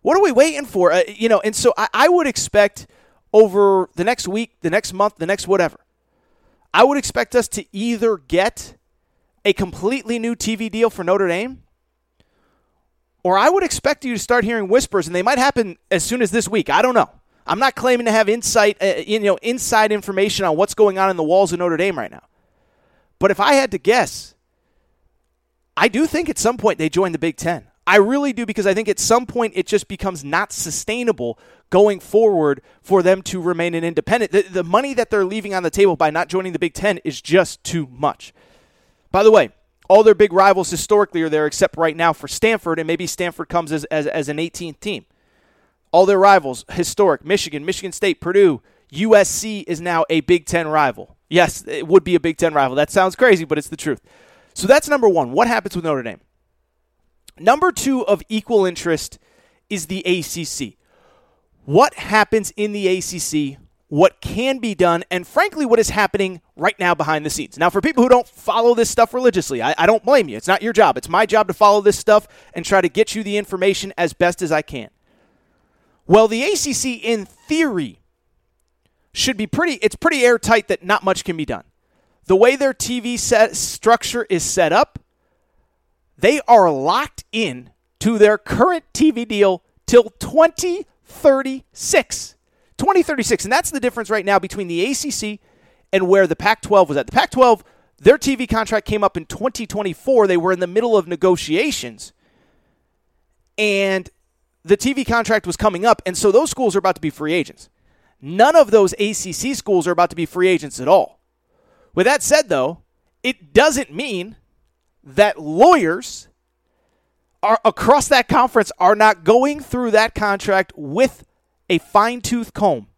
What are we waiting for? Uh, you know, and so I, I would expect over the next week, the next month, the next whatever, I would expect us to either get a completely new TV deal for Notre Dame, or I would expect you to start hearing whispers, and they might happen as soon as this week. I don't know. I'm not claiming to have insight, uh, you know, inside information on what's going on in the walls of Notre Dame right now. But if I had to guess, I do think at some point they join the Big Ten. I really do because I think at some point it just becomes not sustainable going forward for them to remain an independent. The, the money that they're leaving on the table by not joining the Big Ten is just too much. By the way, all their big rivals historically are there except right now for Stanford, and maybe Stanford comes as, as, as an 18th team. All their rivals, historic Michigan, Michigan State, Purdue, USC is now a Big Ten rival. Yes, it would be a Big Ten rival. That sounds crazy, but it's the truth. So that's number one. What happens with Notre Dame? Number two of equal interest is the ACC. What happens in the ACC? What can be done? And frankly, what is happening right now behind the scenes? Now, for people who don't follow this stuff religiously, I, I don't blame you. It's not your job. It's my job to follow this stuff and try to get you the information as best as I can. Well, the ACC, in theory, should be pretty, it's pretty airtight that not much can be done. The way their TV set structure is set up, they are locked in to their current TV deal till 2036. 2036. And that's the difference right now between the ACC and where the Pac 12 was at. The Pac 12, their TV contract came up in 2024. They were in the middle of negotiations. And the TV contract was coming up. And so those schools are about to be free agents. None of those ACC schools are about to be free agents at all. With that said, though, it doesn't mean that lawyers are across that conference are not going through that contract with a fine tooth comb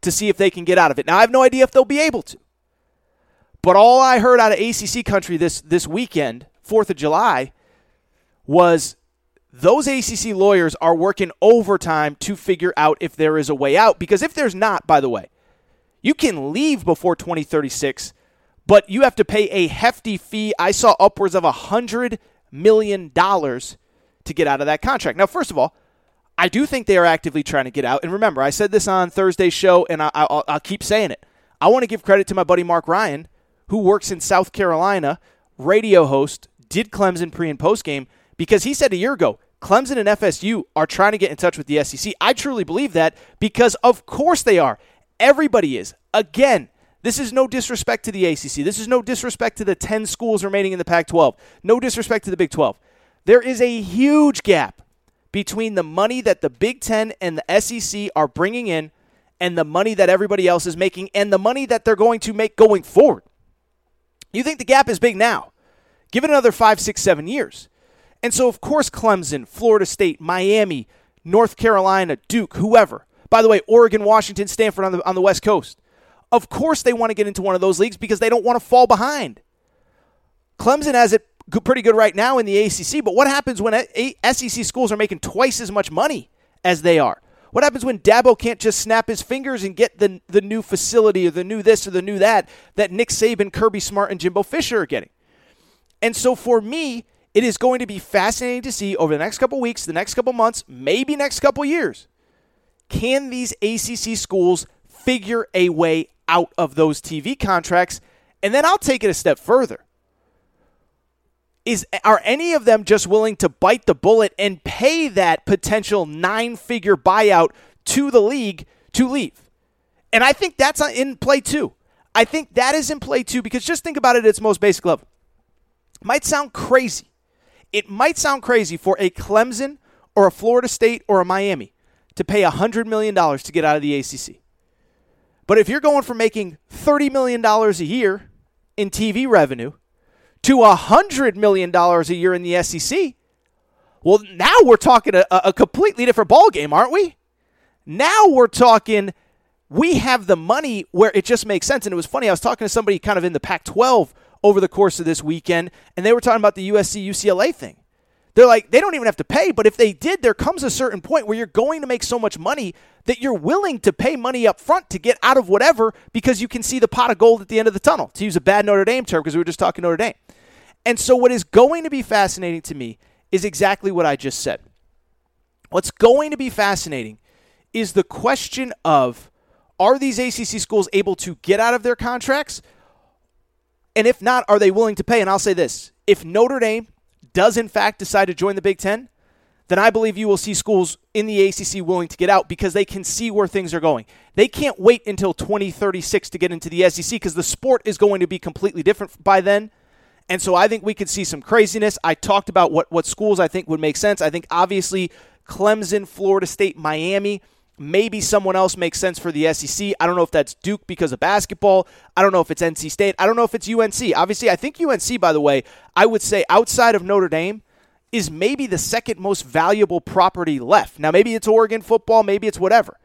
to see if they can get out of it. Now I have no idea if they'll be able to. But all I heard out of ACC country this this weekend, 4th of July, was those ACC lawyers are working overtime to figure out if there is a way out because if there's not, by the way, you can leave before 2036 but you have to pay a hefty fee. I saw upwards of a $100 million to get out of that contract. Now, first of all, I do think they are actively trying to get out. And remember, I said this on Thursday's show, and I, will keep saying it. I want to give credit to my buddy Mark Ryan, who works in South Carolina, radio host, did Clemson pre and post game, because he said a year ago, Clemson and FSU are trying to get in touch with the SEC. I truly believe that because, of course, they are. Everybody is. Again, this is no disrespect to the ACC. This is no disrespect to the 10 schools remaining in the Pac 12. No disrespect to the Big 12. There is a huge gap between the money that the Big 10 and the SEC are bringing in and the money that everybody else is making and the money that they're going to make going forward. You think the gap is big now? Give it another five, six, seven years. And so, of course, Clemson, Florida State, Miami, North Carolina, Duke, whoever. By the way, Oregon, Washington, Stanford on the, on the West Coast. Of course, they want to get into one of those leagues because they don't want to fall behind. Clemson has it pretty good right now in the ACC, but what happens when SEC schools are making twice as much money as they are? What happens when Dabo can't just snap his fingers and get the, the new facility or the new this or the new that that Nick Saban, Kirby Smart, and Jimbo Fisher are getting? And so for me, it is going to be fascinating to see over the next couple weeks, the next couple months, maybe next couple years. Can these ACC schools figure a way out of those TV contracts. And then I'll take it a step further. Is are any of them just willing to bite the bullet and pay that potential nine-figure buyout to the league to leave? And I think that's uh, in play too. I think that is in play too because just think about it at its most basic level. Might sound crazy. It might sound crazy for a Clemson or a Florida State or a Miami to pay $100 million to get out of the ACC. But if you're going from making $30 million a year in TV revenue to $100 million a year in the SEC, well, now we're talking a, a completely different ballgame, aren't we? Now we're talking we have the money where it just makes sense. And it was funny, I was talking to somebody kind of in the Pac 12 over the course of this weekend, and they were talking about the USC UCLA thing. They're like, they don't even have to pay, but if they did, there comes a certain point where you're going to make so much money that you're willing to pay money up front to get out of whatever because you can see the pot of gold at the end of the tunnel, to use a bad Notre Dame term because we were just talking Notre Dame. And so, what is going to be fascinating to me is exactly what I just said. What's going to be fascinating is the question of are these ACC schools able to get out of their contracts? And if not, are they willing to pay? And I'll say this if Notre Dame does in fact decide to join the Big Ten, then I believe you will see schools in the ACC willing to get out because they can see where things are going. They can't wait until 2036 to get into the SEC because the sport is going to be completely different by then. And so I think we could see some craziness. I talked about what, what schools I think would make sense. I think obviously Clemson, Florida State, Miami Maybe someone else makes sense for the SEC. I don't know if that's Duke because of basketball. I don't know if it's NC State. I don't know if it's UNC. Obviously, I think UNC, by the way, I would say outside of Notre Dame, is maybe the second most valuable property left. Now, maybe it's Oregon football, maybe it's whatever.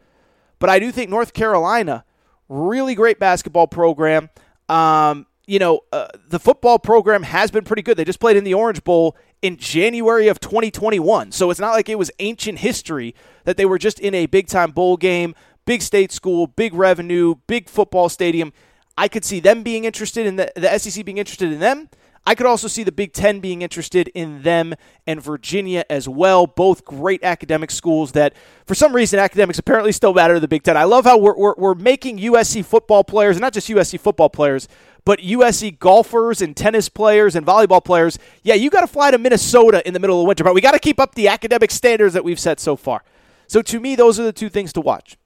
But I do think North Carolina, really great basketball program. Um, you know, uh, the football program has been pretty good. They just played in the Orange Bowl in January of 2021. So it's not like it was ancient history that they were just in a big time bowl game, big state school, big revenue, big football stadium. I could see them being interested in the, the SEC being interested in them. I could also see the Big Ten being interested in them and Virginia as well. Both great academic schools that, for some reason, academics apparently still matter to the Big Ten. I love how we're, we're, we're making USC football players, and not just USC football players, but USC golfers and tennis players and volleyball players, yeah, you got to fly to Minnesota in the middle of winter, but we got to keep up the academic standards that we've set so far. So to me, those are the two things to watch.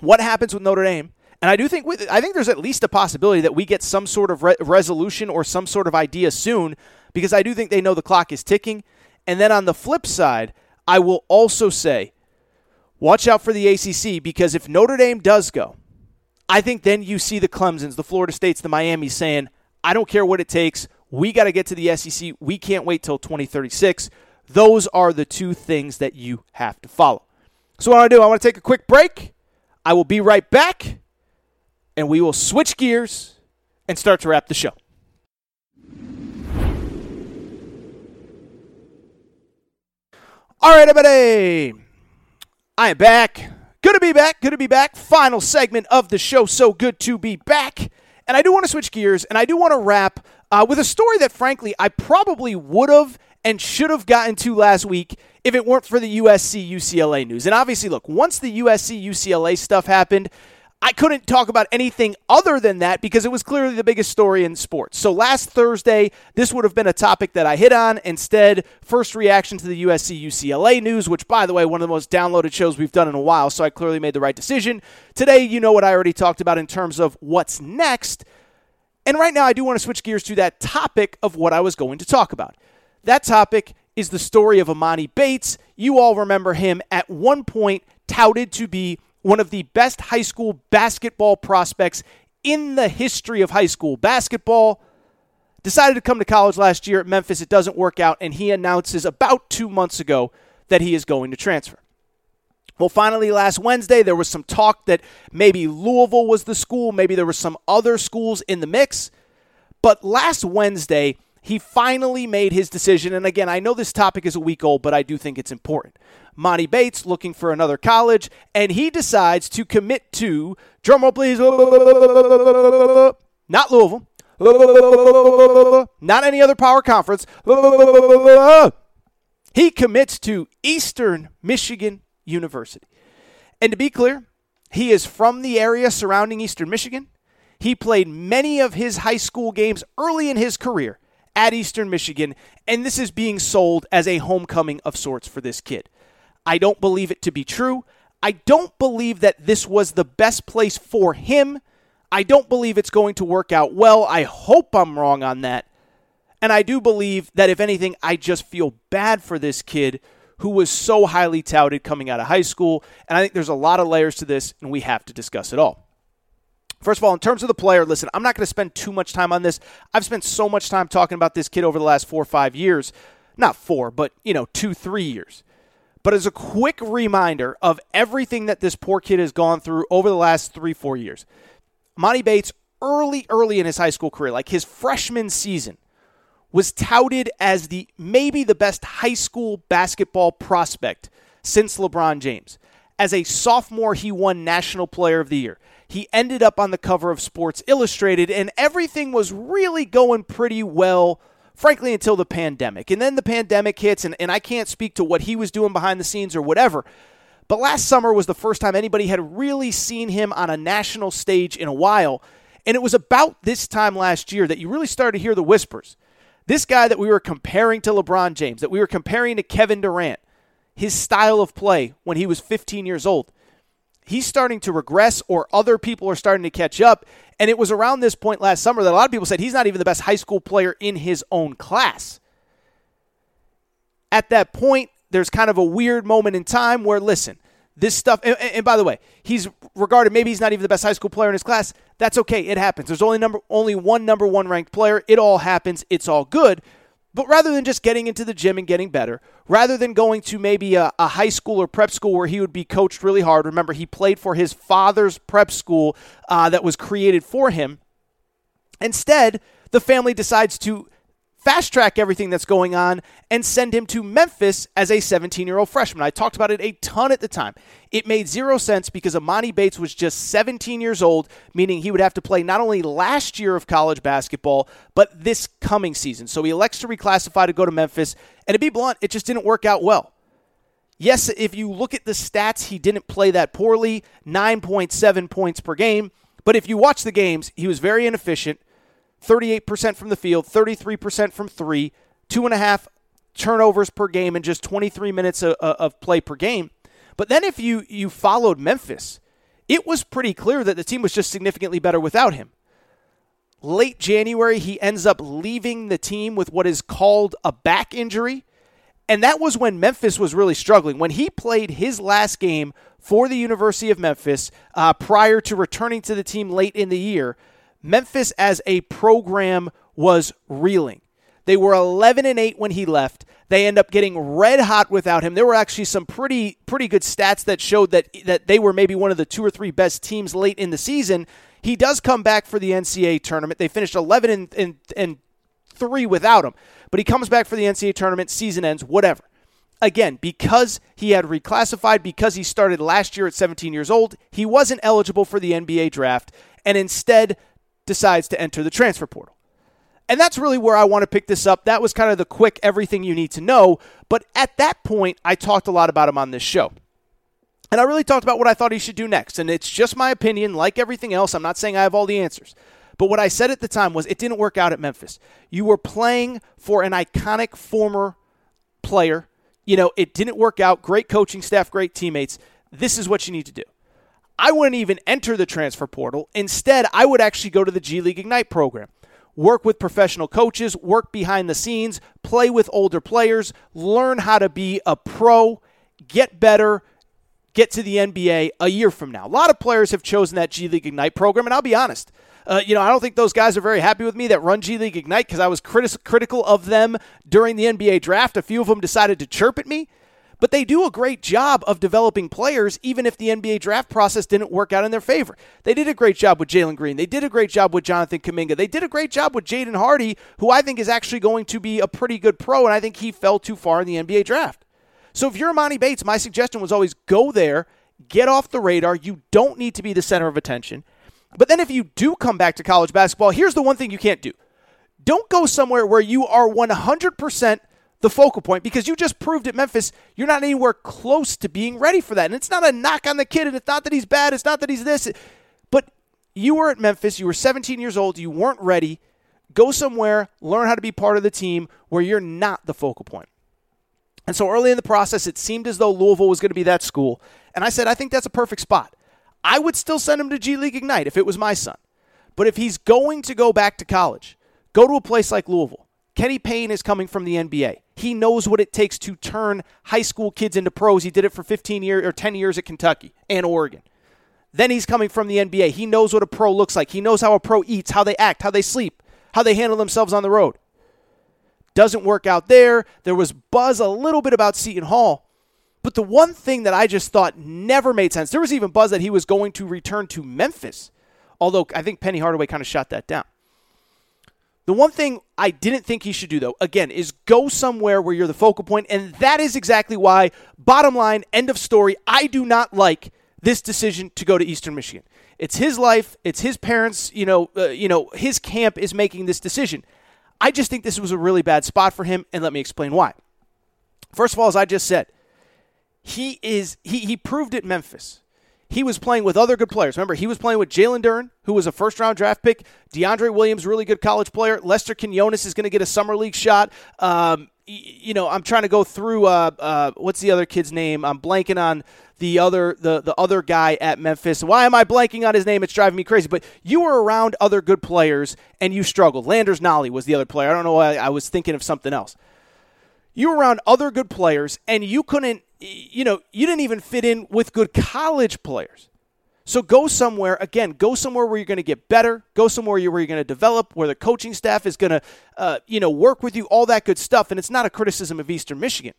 What happens with Notre Dame? And I do think I think there's at least a possibility that we get some sort of re- resolution or some sort of idea soon because I do think they know the clock is ticking. And then on the flip side, I will also say watch out for the ACC because if Notre Dame does go, I think then you see the Clemsons, the Florida States, the Miami saying, I don't care what it takes. We got to get to the SEC. We can't wait till 2036. Those are the two things that you have to follow. So, what I want to do, I want to take a quick break. I will be right back, and we will switch gears and start to wrap the show. All right, everybody. I am back. Good to be back. Good to be back. Final segment of the show. So good to be back. And I do want to switch gears and I do want to wrap uh, with a story that, frankly, I probably would have and should have gotten to last week if it weren't for the USC UCLA news. And obviously, look, once the USC UCLA stuff happened, I couldn't talk about anything other than that because it was clearly the biggest story in sports. So last Thursday, this would have been a topic that I hit on. Instead, first reaction to the USC UCLA news, which, by the way, one of the most downloaded shows we've done in a while. So I clearly made the right decision. Today, you know what I already talked about in terms of what's next. And right now, I do want to switch gears to that topic of what I was going to talk about. That topic is the story of Emoni Bates. You all remember him at one point touted to be one of the best high school basketball prospects in the history of high school basketball. Decided to come to college last year at Memphis. It doesn't work out, and he announces about two months ago that he is going to transfer. Well, finally, last Wednesday, there was some talk that maybe Louisville was the school, maybe there were some other schools in the mix. But last Wednesday, he finally made his decision. And again, I know this topic is a week old, but I do think it's important. Emoni Bates looking for another college, and he decides to commit to, drumroll please, not Louisville, not any other power conference. He commits to Eastern Michigan University. And to be clear, he is from the area surrounding Eastern Michigan. He played many of his high school games early in his career at Eastern Michigan, and this is being sold as a homecoming of sorts for this kid. I don't believe it to be true. I don't believe that this was the best place for him. I don't believe it's going to work out well. I hope I'm wrong on that. And I do believe that, if anything, I just feel bad for this kid who was so highly touted coming out of high school. And I think there's a lot of layers to this, and we have to discuss it all. First of all, in terms of the player, listen, I'm not going to spend too much time on this. I've spent so much time talking about this kid over the last four or five years. Not four, but, you know, two, three years. But as a quick reminder of everything that this poor kid has gone through over the last three, four years, Emoni Bates, early, early in his high school career, like his freshman season, was touted as the maybe the best high school basketball prospect since LeBron James. As a sophomore, he won National Player of the Year. He ended up on the cover of Sports Illustrated, and everything was really going pretty well, frankly, until the pandemic. And then the pandemic hits, and, and I can't speak to what he was doing behind the scenes or whatever. But last summer was the first time anybody had really seen him on a national stage in a while. And it was about this time last year that you really started to hear the whispers. This guy that we were comparing to LeBron James, that we were comparing to Kevin Durant, his style of play when he was 15 years old, he's starting to regress or other people are starting to catch up. And it was around this point last summer that a lot of people said he's not even the best high school player in his own class. At that point, there's kind of a weird moment in time where, listen, this stuff, and, and, by the way, he's regarded maybe he's not even the best high school player in his class. That's okay. It happens. There's only number only one number one ranked player. It all happens. It's all good. But rather than just getting into the gym and getting better, rather than going to maybe a, a, high school or prep school where he would be coached really hard, remember, he played for his father's prep school uh, that was created for him. Instead, the family decides to fast track everything that's going on and send him to Memphis as a 17 year old freshman. I talked about it a ton at the time. It made zero sense because Emoni Bates was just 17 years old, meaning he would have to play not only last year of college basketball, but this coming season. So he elects to reclassify to go to Memphis. And to be blunt, it just didn't work out well. Yes, if you look at the stats, he didn't play that poorly 9.7 points per game. But if you watch the games, he was very inefficient. 38% from the field, 33% from three, two and a half turnovers per game, and just 23 minutes of, of play per game. But then if you, you followed Memphis, it was pretty clear that the team was just significantly better without him. Late January, he ends up leaving the team with what is called a back injury. And that was when Memphis was really struggling. When he played his last game for the University of Memphis uh, prior to returning to the team late in the year, Memphis as a program was reeling. They were 11 and 8 when he left. They end up getting red hot without him. There were actually some pretty pretty good stats that showed that that they were maybe one of the two or three best teams late in the season. He does come back for the NCAA tournament. They finished 11 and, and, and 3 without him. But he comes back for the NCAA tournament, season ends, whatever. Again, because he had reclassified, because he started last year at 17 years old, he wasn't eligible for the NBA draft. And instead, decides to enter the transfer portal. And that's really where I want to pick this up. That was kind of the quick everything you need to know. But at that point, I talked a lot about him on this show. And I really talked about what I thought he should do next. And it's just my opinion, like everything else. I'm not saying I have all the answers. But what I said at the time was it didn't work out at Memphis. You were playing for an iconic former player. You know, it didn't work out. Great coaching staff, great teammates. This is what you need to do. I wouldn't even enter the transfer portal. Instead, I would actually go to the G League Ignite program. Work with professional coaches, work behind the scenes, play with older players, learn how to be a pro, get better, get to the NBA a year from now. A lot of players have chosen that G League Ignite program, and I'll be honest. Uh, you know, I don't think those guys are very happy with me that run G League Ignite because I was critis- critical of them during the NBA draft. A few of them decided to chirp at me. But they do a great job of developing players, even if the NBA draft process didn't work out in their favor. They did a great job with Jalen Green. They did a great job with Jonathan Kuminga. They did a great job with Jaden Hardy, who I think is actually going to be a pretty good pro, and I think he fell too far in the NBA draft. So if you're Emoni Bates, my suggestion was always go there, get off the radar. You don't need to be the center of attention. But then if you do come back to college basketball, here's the one thing you can't do. Don't go somewhere where you are 100% the focal point because you just proved at Memphis you're not anywhere close to being ready for that. And it's not a knock on the kid, and it's not that he's bad, it's not that he's this. But you were at Memphis, you were 17 years old, you weren't ready. Go somewhere, learn how to be part of the team where you're not the focal point. And so early in the process, it seemed as though Louisville was going to be that school. And I said, I think that's a perfect spot. I would still send him to G League Ignite if it was my son. But if he's going to go back to college, go to a place like Louisville Kenny Payne is coming from the NBA. He knows what it takes to turn high school kids into pros. He did it for 15 years or 10 years at Kentucky and Oregon. Then he's coming from the NBA. He knows what a pro looks like. He knows how a pro eats, how they act, how they sleep, how they handle themselves on the road. Doesn't work out there. There was buzz a little bit about Seton Hall. But the one thing that I just thought never made sense, there was even buzz that he was going to return to Memphis. Although I think Penny Hardaway kind of shot that down. The one thing I didn't think he should do, though, again, is go somewhere where you're the focal point, and that is exactly why, bottom line, end of story, I do not like this decision to go to Eastern Michigan. It's his life, it's his parents, you know, uh, you know, his camp is making this decision. I just think this was a really bad spot for him, and let me explain why. First of all, as I just said, he is he he proved it Memphis he was playing with other good players. Remember, he was playing with Jalen Duren, who was a first round draft pick. DeAndre Williams, really good college player. Lester Quinones is going to get a summer league shot. Um, you know, I'm trying to go through. Uh, uh, what's the other kid's name? I'm blanking on the other the the other guy at Memphis. Why am I blanking on his name? It's driving me crazy. But you were around other good players and you struggled. Landers Nolley was the other player. I don't know why I was thinking of something else. You were around other good players and you couldn't you know, you didn't even fit in with good college players. So go somewhere, again, go somewhere where you're going to get better, go somewhere where you're going to develop, where the coaching staff is going to, uh, you know, work with you, all that good stuff. And it's not a criticism of Eastern Michigan.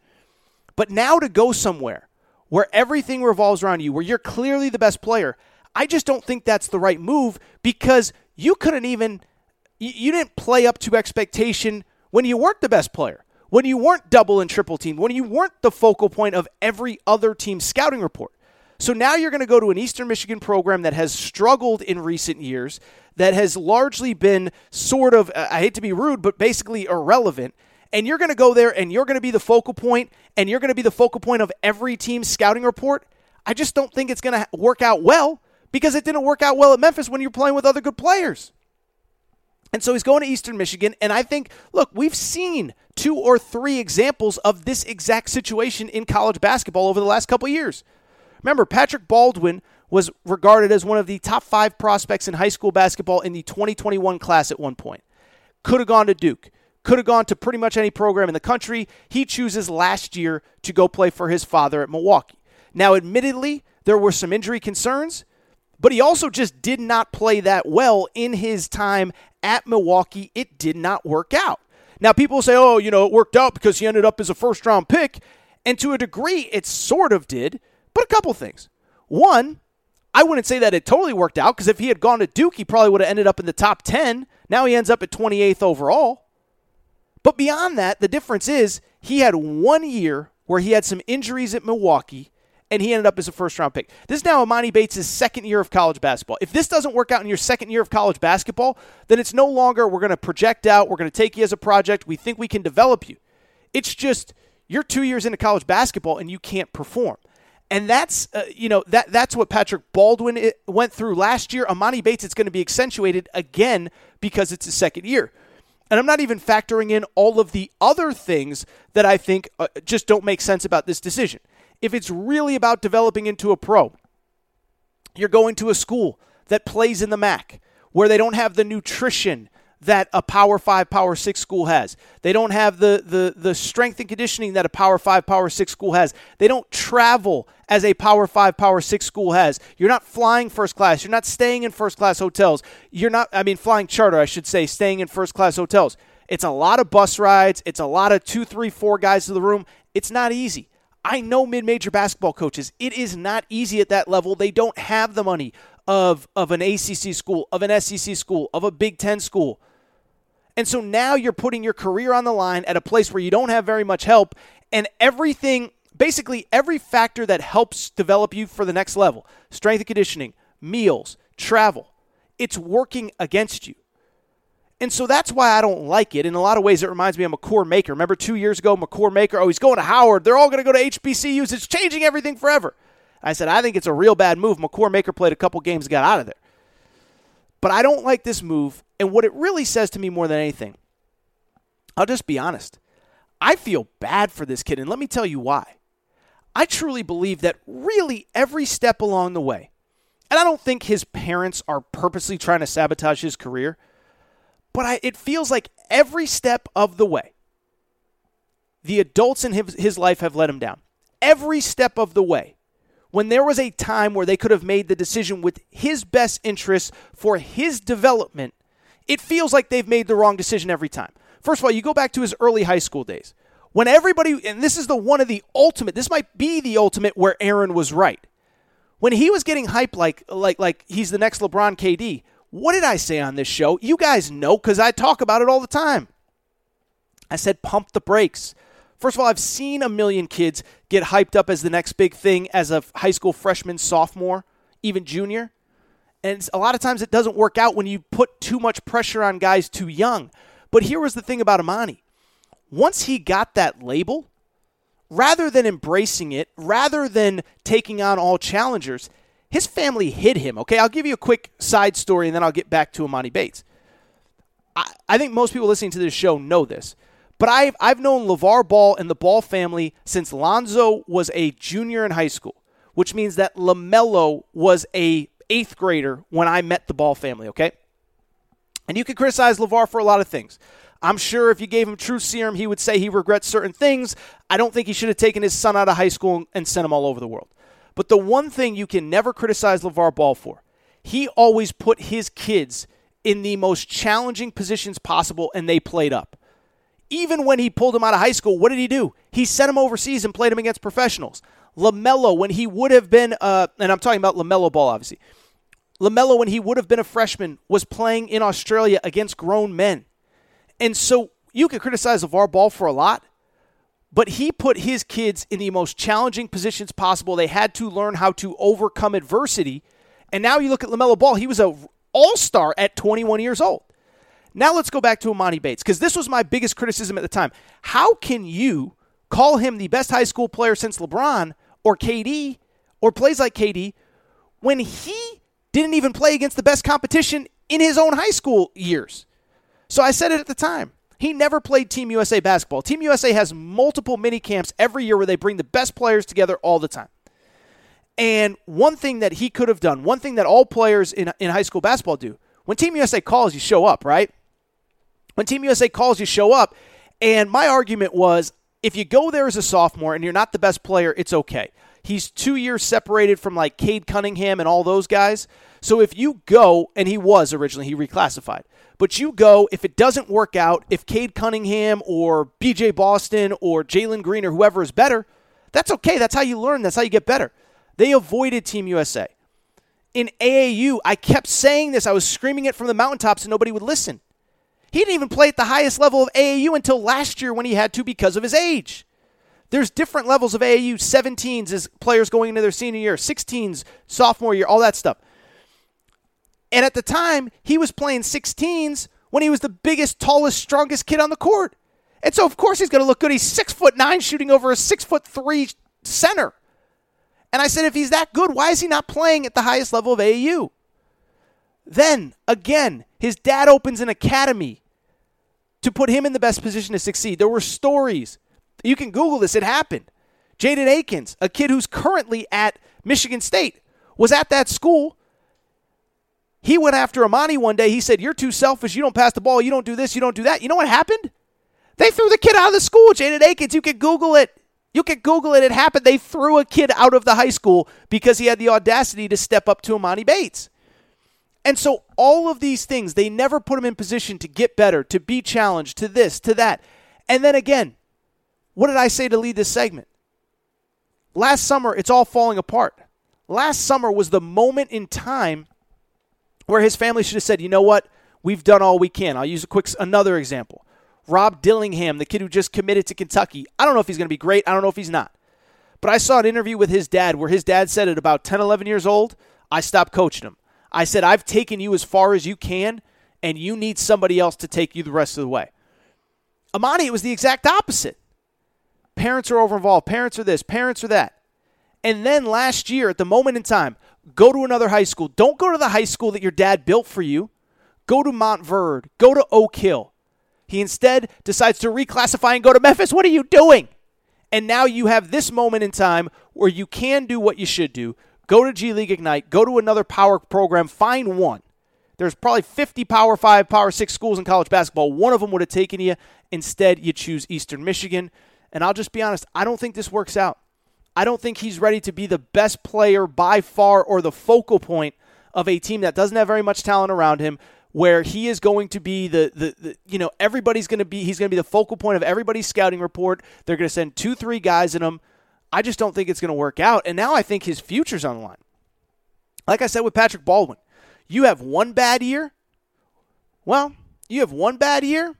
But now to go somewhere where everything revolves around you, where you're clearly the best player, I just don't think that's the right move because you couldn't even, you didn't play up to expectation when you weren't the best player when you weren't double and triple teamed, when you weren't the focal point of every other team's scouting report. So now you're going to go to an Eastern Michigan program that has struggled in recent years, that has largely been sort of, uh, I hate to be rude, but basically irrelevant. And you're going to go there and you're going to be the focal point, and you're going to be the focal point of every team's scouting report. I just don't think it's going to work out well because it didn't work out well at Memphis when you're playing with other good players. And so he's going to Eastern Michigan. And I think, look, we've seen two or three examples of this exact situation in college basketball over the last couple years. Remember, Patrick Baldwin was regarded as one of the top five prospects in high school basketball in the 2021 class at one point. Could have gone to Duke, could have gone to pretty much any program in the country. He chooses last year to go play for his father at Milwaukee. Now, admittedly, there were some injury concerns, but he also just did not play that well in his time at Milwaukee. It did not work out. Now, people say, oh, you know, it worked out because he ended up as a first round pick. And to a degree, it sort of did. But a couple things. One, I wouldn't say that it totally worked out because if he had gone to Duke, he probably would have ended up in the top 10. Now he ends up at 28th overall. But beyond that, the difference is he had one year where he had some injuries at Milwaukee and he ended up as a first round pick. This is now Emoni Bates' second year of college basketball. If this doesn't work out in your second year of college basketball, then it's no longer we're going to project out, we're going to take you as a project, we think we can develop you. It's just you're two years into college basketball and you can't perform. And that's uh, you know that that's what Patrick Baldwin uh, went through last year. Emoni Bates, it's going to be accentuated again because it's his second year. And I'm not even factoring in all of the other things that I think uh, just don't make sense about this decision if it's really about developing into a pro, you're going to a school that plays in the MAC where they don't have the nutrition that a Power 5, Power 6 school has. They don't have the, the, the strength and conditioning that a Power 5, Power 6 school has. They don't travel as a Power 5, Power 6 school has. You're not flying first class. You're not staying in first class hotels. You're not, I mean, flying charter, I should say, staying in first class hotels. It's a lot of bus rides. It's a lot of two, three, four guys to the room. It's not easy. I know mid major basketball coaches. It is not easy at that level. They don't have the money of, of an ACC school, of an SEC school, of a Big Ten school. And so now you're putting your career on the line at a place where you don't have very much help, and everything, basically every factor that helps develop you for the next level strength and conditioning, meals, travel it's working against you. And so that's why I don't like it. In a lot of ways, it reminds me of Makur Maker. Remember two years ago, Makur Maker, oh, he's going to Howard. They're all going to go to HBCUs. It's changing everything forever. I said, I think it's a real bad move. Makur Maker played a couple games got out of there. But I don't like this move. And what it really says to me more than anything, I'll just be honest. I feel bad for this kid. And let me tell you why. I truly believe that really every step along the way, and I don't think his parents are purposely trying to sabotage his career But I, it feels like every step of the way, the adults in his, his life have let him down. Every step of the way. When there was a time where they could have made the decision with his best interests for his development, it feels like they've made the wrong decision every time. First of all, you go back to his early high school days. When everybody, and this is the one of the ultimate, this might be the ultimate where Aaron was right. When he was getting hyped like like like he's the next LeBron KD, what did I say on this show? You guys know because I talk about it all the time. I said pump the brakes. First of all, I've seen a million kids get hyped up as the next big thing as a high school freshman, sophomore, even junior. And a lot of times it doesn't work out when you put too much pressure on guys too young. But here was the thing about Emoni. Once he got that label, rather than embracing it, rather than taking on all challengers, his family hid him. Okay, I'll give you a quick side story and then I'll get back to Emoni Bates. I, I think most people listening to this show know this, but I've, I've known LeVar Ball and the Ball family since Lonzo was a junior in high school, which means that LaMelo was a eighth grader when I met the Ball family, okay? And you can criticize LeVar for a lot of things. I'm sure if you gave him truth serum, he would say he regrets certain things. I don't think he should have taken his son out of high school and sent him all over the world. But the one thing you can never criticize LeVar Ball for, he always put his kids in the most challenging positions possible and they played up. Even when he pulled him out of high school, what did he do? He sent him overseas and played him against professionals. LaMelo, when he would have been, uh, and I'm talking about LaMelo Ball, obviously. LaMelo, when he would have been a freshman, was playing in Australia against grown men. And so you can criticize LeVar Ball for a lot, but he put his kids in the most challenging positions possible. They had to learn how to overcome adversity. And now you look at LaMelo Ball, he was a all-star at 21 years old. Now let's go back to Emoni Bates because this was my biggest criticism at the time. How can you call him the best high school player since LeBron or KD or plays like KD when he didn't even play against the best competition in his own high school years? So I said it at the time. He never played Team USA basketball. Team USA has multiple mini camps every year where they bring the best players together all the time. And one thing that he could have done, one thing that all players in, in high school basketball do, when Team USA calls, you show up, right? When Team USA calls, you show up. And my argument was if you go there as a sophomore and you're not the best player, it's okay. He's two years separated from like Cade Cunningham and all those guys. So if you go, and he was originally, he reclassified. But you go, if it doesn't work out, if Cade Cunningham or BJ Boston or Jalen Green or whoever is better, that's okay. That's how you learn. That's how you get better. They avoided Team USA. In AAU, I kept saying this. I was screaming it from the mountaintops and nobody would listen. He didn't even play at the highest level of AAU until last year when he had to because of his age. There's different levels of AAU 17s as players going into their senior year, 16s, sophomore year, all that stuff. And at the time, he was playing 16s when he was the biggest, tallest, strongest kid on the court. And so, of course, he's going to look good. He's six foot nine, shooting over a six foot three center. And I said, if he's that good, why is he not playing at the highest level of AAU? Then, again, his dad opens an academy to put him in the best position to succeed. There were stories. You can Google this, it happened. Jaden Akins, a kid who's currently at Michigan State, was at that school he went after Emoni one day. He said, You're too selfish. You don't pass the ball. You don't do this. You don't do that. You know what happened? They threw the kid out of the school, Jaden Akins. You can Google it. You can Google it. It happened. They threw a kid out of the high school because he had the audacity to step up to Emoni Bates. And so all of these things, they never put him in position to get better, to be challenged, to this, to that. And then again, what did I say to lead this segment? Last summer, it's all falling apart. Last summer was the moment in time where his family should have said, you know what, we've done all we can. I'll use a quick another example. Rob Dillingham, the kid who just committed to Kentucky. I don't know if he's going to be great. I don't know if he's not. But I saw an interview with his dad where his dad said at about 10, 11 years old, I stopped coaching him. I said, I've taken you as far as you can, and you need somebody else to take you the rest of the way. Emoni, it was the exact opposite. Parents are over involved. Parents are this. Parents are that. And then last year, at the moment in time, Go to another high school. Don't go to the high school that your dad built for you. Go to Montverde. Go to Oak Hill. He instead decides to reclassify and go to Memphis. What are you doing? And now you have this moment in time where you can do what you should do. Go to G League Ignite. Go to another power program. Find one There's probably 50 Power 5, Power 6 schools in college basketball. One of them would have taken you. Instead, you choose Eastern Michigan. And I'll just be honest, I don't think this works out. I don't think he's ready to be the best player by far or the focal point of a team that doesn't have very much talent around him where he is going to be the, the, the you know everybody's going to be he's going to be the focal point of everybody's scouting report. They're going to send two three guys in him i just don't think it's going to work out. And now i think his future's on the line. Like i said with patrick baldwin you have one bad year. Well you have one bad year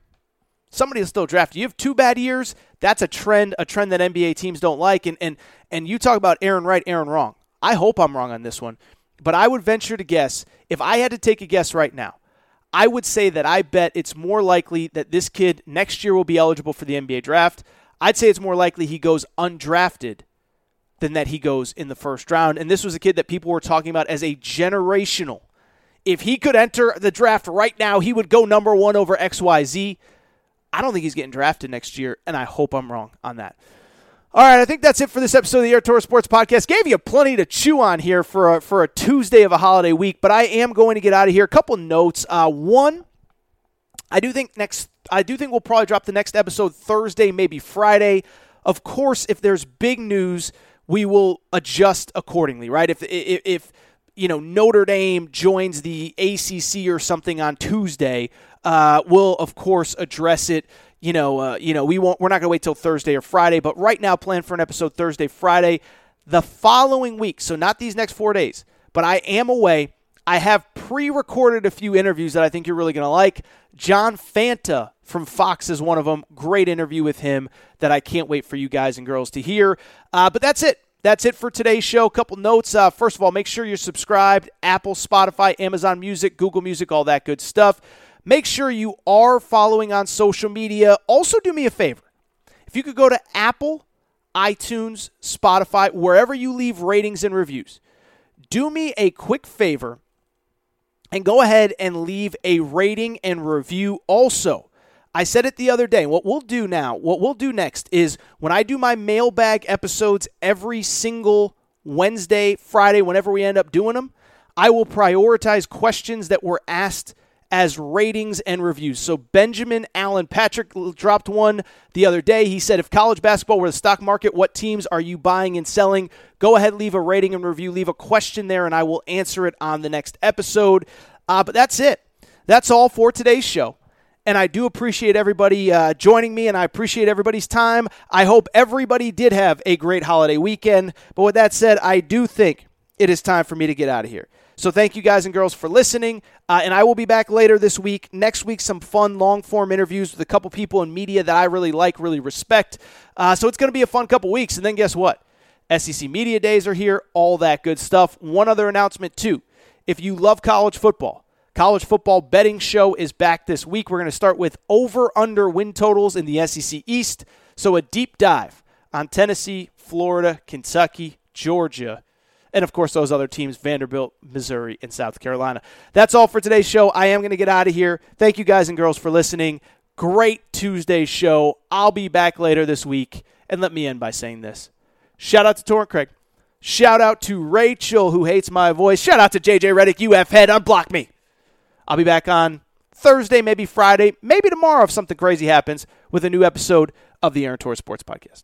somebody will still draft you. You have two bad years. That's a trend, a trend that NBA teams don't like. And and and you talk about Aaron right, Aaron wrong. I hope I'm wrong on this one, but I would venture to guess if I had to take a guess right now, I would say that I bet it's more likely that this kid next year will be eligible for the NBA draft. I'd say it's more likely he goes undrafted than that he goes in the first round. And this was a kid that people were talking about as a generational. If he could enter the draft right now, he would go number one over XYZ. I don't think he's getting drafted next year, and I hope I'm wrong on that. All right, I think that's it for this episode of the Aaron Torres Sports Podcast. Gave you plenty to chew on here for a, for a Tuesday of a holiday week, but I am going to get out of here. A couple notes. Uh, one, I do think next. I do think we'll probably drop the next episode Thursday, maybe Friday. Of course, if there's big news, we will adjust accordingly, right? If if, if you know Notre Dame joins the ACC or something on Tuesday, uh, we'll of course address it. You know, uh, you know, we won't. We're not going to wait till Thursday or Friday, but right now, plan for an episode Thursday, Friday, the following week. So not these next four days, but I am away. I have pre-recorded a few interviews that I think you're really going to like. John Fanta from Fox is one of them. Great interview with him that I can't wait for you guys and girls to hear. Uh, but that's it. That's it for today's show. A couple notes. Uh, first of all, make sure you're subscribed. Apple, Spotify, Amazon Music, Google Music, all that good stuff. Make sure you are following on social media. Also, do me a favor. If you could go to Apple, iTunes, Spotify, wherever you leave ratings and reviews, do me a quick favor and go ahead and leave a rating and review also. I said it the other day. What we'll do now, what we'll do next is when I do my mailbag episodes every single Wednesday, Friday, whenever we end up doing them, I will prioritize questions that were asked as ratings and reviews. So Benjamin Allen Patrick dropped one the other day. He said, if college basketball were the stock market, what teams are you buying and selling? Go ahead, leave a rating and review, leave a question there, and I will answer it on the next episode. Uh, but that's it. That's all for today's show. And I do appreciate everybody uh, joining me, and I appreciate everybody's time. I hope everybody did have a great holiday weekend. But with that said, I do think it is time for me to get out of here. So thank you guys and girls for listening. Uh, and I will be back later this week. Next week, some fun long form interviews with a couple people in media that I really like, really respect. Uh, so it's going to be a fun couple weeks. And then guess what? SEC Media Days are here, all that good stuff. One other announcement, too. If you love college football, College Football Betting Show is back this week. We're going to start with over under win totals in the SEC East. So a deep dive on Tennessee, Florida, Kentucky, Georgia, and of course those other teams Vanderbilt, Missouri, and South Carolina. That's all for today's show. I am going to get out of here. Thank you guys and girls for listening. Great Tuesday show. I'll be back later this week. And let me end by saying this. Shout out to Torrent Craig. Shout out to Rachel, who hates my voice. Shout out to JJ Redick, UF head. Unblock me. I'll be back on Thursday, maybe Friday, maybe tomorrow if something crazy happens with a new episode of the Aaron Torres Sports Podcast.